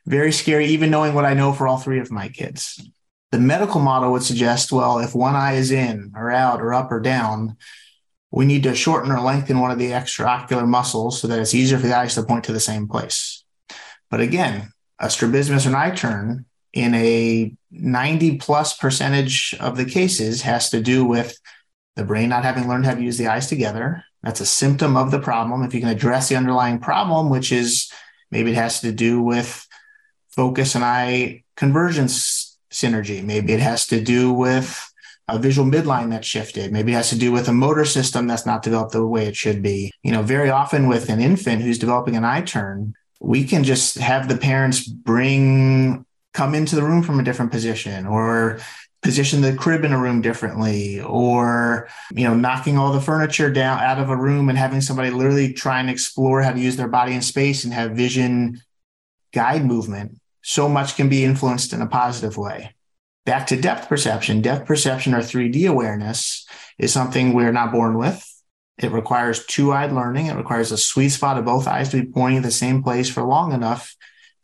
very scary, even knowing what I know for all three of my kids. The medical model would suggest, well, if one eye is in or out or up or down, we need to shorten or lengthen one of the extraocular muscles so that it's easier for the eyes to point to the same place. But again, a strabismus or an eye turn in a 90 plus percentage of the cases has to do with the brain not having learned how to use the eyes together. That's a symptom of the problem. If you can address the underlying problem, which is maybe it has to do with focus and eye convergence synergy, maybe it has to do with a visual midline that shifted. Maybe it has to do with a motor system that's not developed the way it should be. You know, very often with an infant who's developing an eye turn, we can just have the parents bring, come into the room from a different position or position the crib in a room differently or you know knocking all the furniture down out of a room and having somebody literally try and explore how to use their body in space and have vision guide movement so much can be influenced in a positive way Back to depth perception. Depth perception or 3D awareness is something we're not born with. It requires two eyed learning. It requires a sweet spot of both eyes to be pointing at the same place for long enough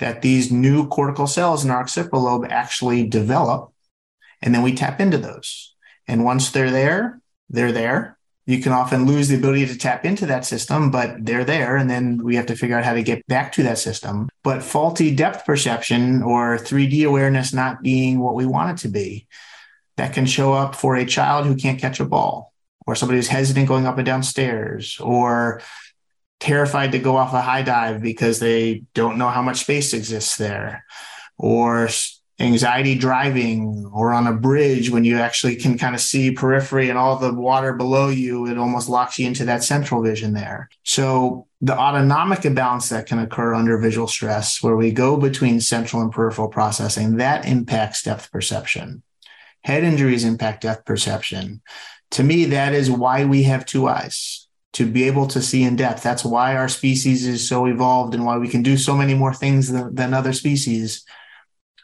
that these new cortical cells in our occipital lobe actually develop. And then we tap into those. And once they're there, they're there you can often lose the ability to tap into that system, but they're there. And then we have to figure out how to get back to that system. But faulty depth perception or 3D awareness not being what we want it to be, that can show up for a child who can't catch a ball or somebody who's hesitant going up and down stairs or terrified to go off a high dive because they don't know how much space exists there or anxiety driving or on a bridge when you actually can kind of see periphery and all the water below you, it almost locks you into that central vision there. So the autonomic imbalance that can occur under visual stress, where we go between central and peripheral processing, that impacts depth perception. Head injuries impact depth perception. To me, that is why we have two eyes to be able to see in depth. That's why our species is so evolved and why we can do so many more things than, than other species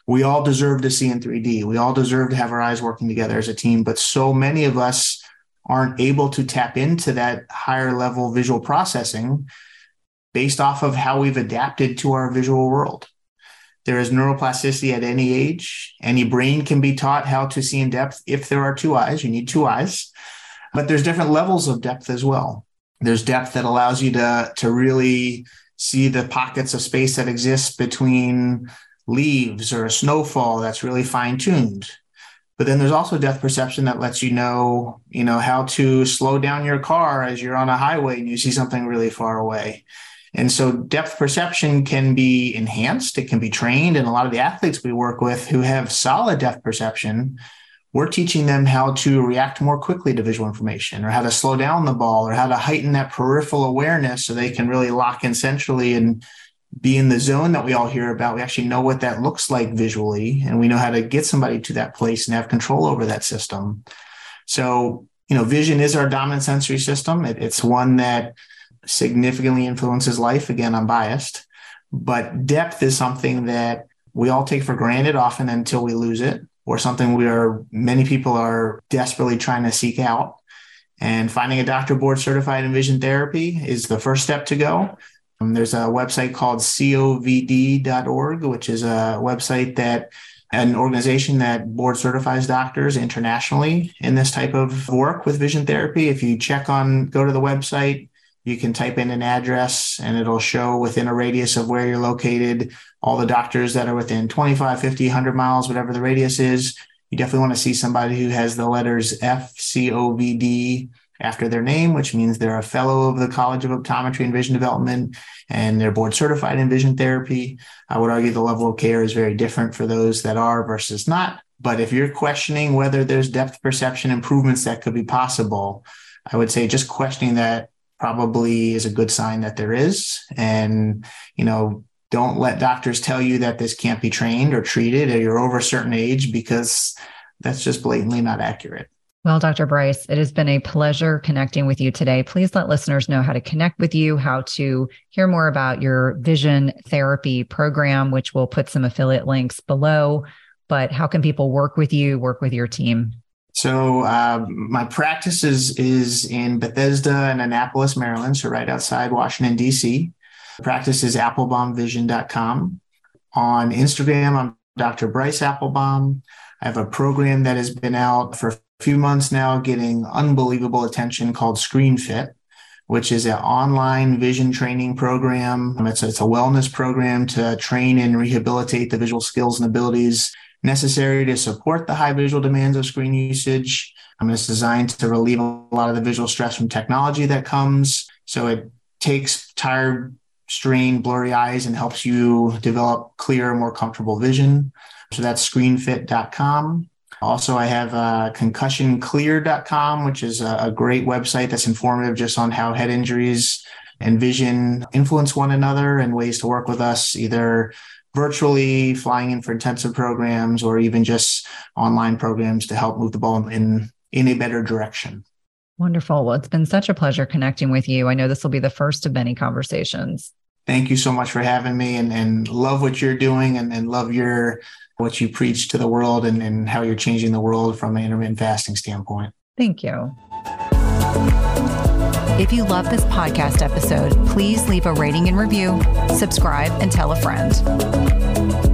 we all deserve to see in 3D. We all deserve to have our eyes working together as a team, but so many of us aren't able to tap into that higher level visual processing based off of how we've adapted to our visual world. There is neuroplasticity at any age. Any brain can be taught how to see in depth if there are two eyes. You need two eyes. But there's different levels of depth as well. There's depth that allows you to, to really see the pockets of space that exist between leaves or a snowfall that's really fine tuned. But then there's also depth perception that lets you know, you know, how to slow down your car as you're on a highway and you see something really far away. And so depth perception can be enhanced, it can be trained. And a lot of the athletes we work with who have solid depth perception, we're teaching them how to react more quickly to visual information or how to slow down the ball or how to heighten that peripheral awareness so they can really lock in centrally and be in the zone that we all hear about. We actually know what that looks like visually, and we know how to get somebody to that place and have control over that system. So, you know, vision is our dominant sensory system. It, it's one that significantly influences life. Again, I'm biased, but depth is something that we all take for granted often until we lose it, or something we are, many people are desperately trying to seek out. And finding a doctor board certified in vision therapy is the first step to go. Um, there's a website called covd.org, which is a website that an organization that board certifies doctors internationally in this type of work with vision therapy. If you check on, go to the website, you can type in an address and it'll show within a radius of where you're located all the doctors that are within 25, 50, 100 miles, whatever the radius is. You definitely want to see somebody who has the letters FCOVD after their name, which means they're a fellow of the College of Optometry and Vision Development and they're board certified in vision therapy. I would argue the level of care is very different for those that are versus not. But if you're questioning whether there's depth perception improvements that could be possible, I would say just questioning that probably is a good sign that there is. And, you know, don't let doctors tell you that this can't be trained or treated or you're over a certain age because that's just blatantly not accurate. Well, Dr. Bryce, it has been a pleasure connecting with you today. Please let listeners know how to connect with you, how to hear more about your vision therapy program, which we'll put some affiliate links below. But how can people work with you, work with your team? So uh, my practice is is in Bethesda and Annapolis, Maryland, so right outside Washington D.C. practice is appelbaumvision.com. On Instagram, I'm Dr. Bryce Appelbaum. I have a program that has been out for few months now getting unbelievable attention called ScreenFit, which is an online vision training program. It's a, it's a wellness program to train and rehabilitate the visual skills and abilities necessary to support the high visual demands of screen usage. It's designed to relieve a lot of the visual stress from technology that comes. So it takes tired, strained, blurry eyes and helps you develop clearer, more comfortable vision. So that's screenfit.com. Also, I have uh, concussionclear.com, which is a, a great website that's informative just on how head injuries and vision influence one another and ways to work with us, either virtually flying in for intensive programs or even just online programs to help move the ball in in a better direction. Wonderful. Well, it's been such a pleasure connecting with you. I know this will be the first of many conversations. Thank you so much for having me and, and love what you're doing and, and love your what you preach to the world and, and how you're changing the world from an intermittent fasting standpoint. Thank you. If you love this podcast episode, please leave a rating and review, subscribe, and tell a friend.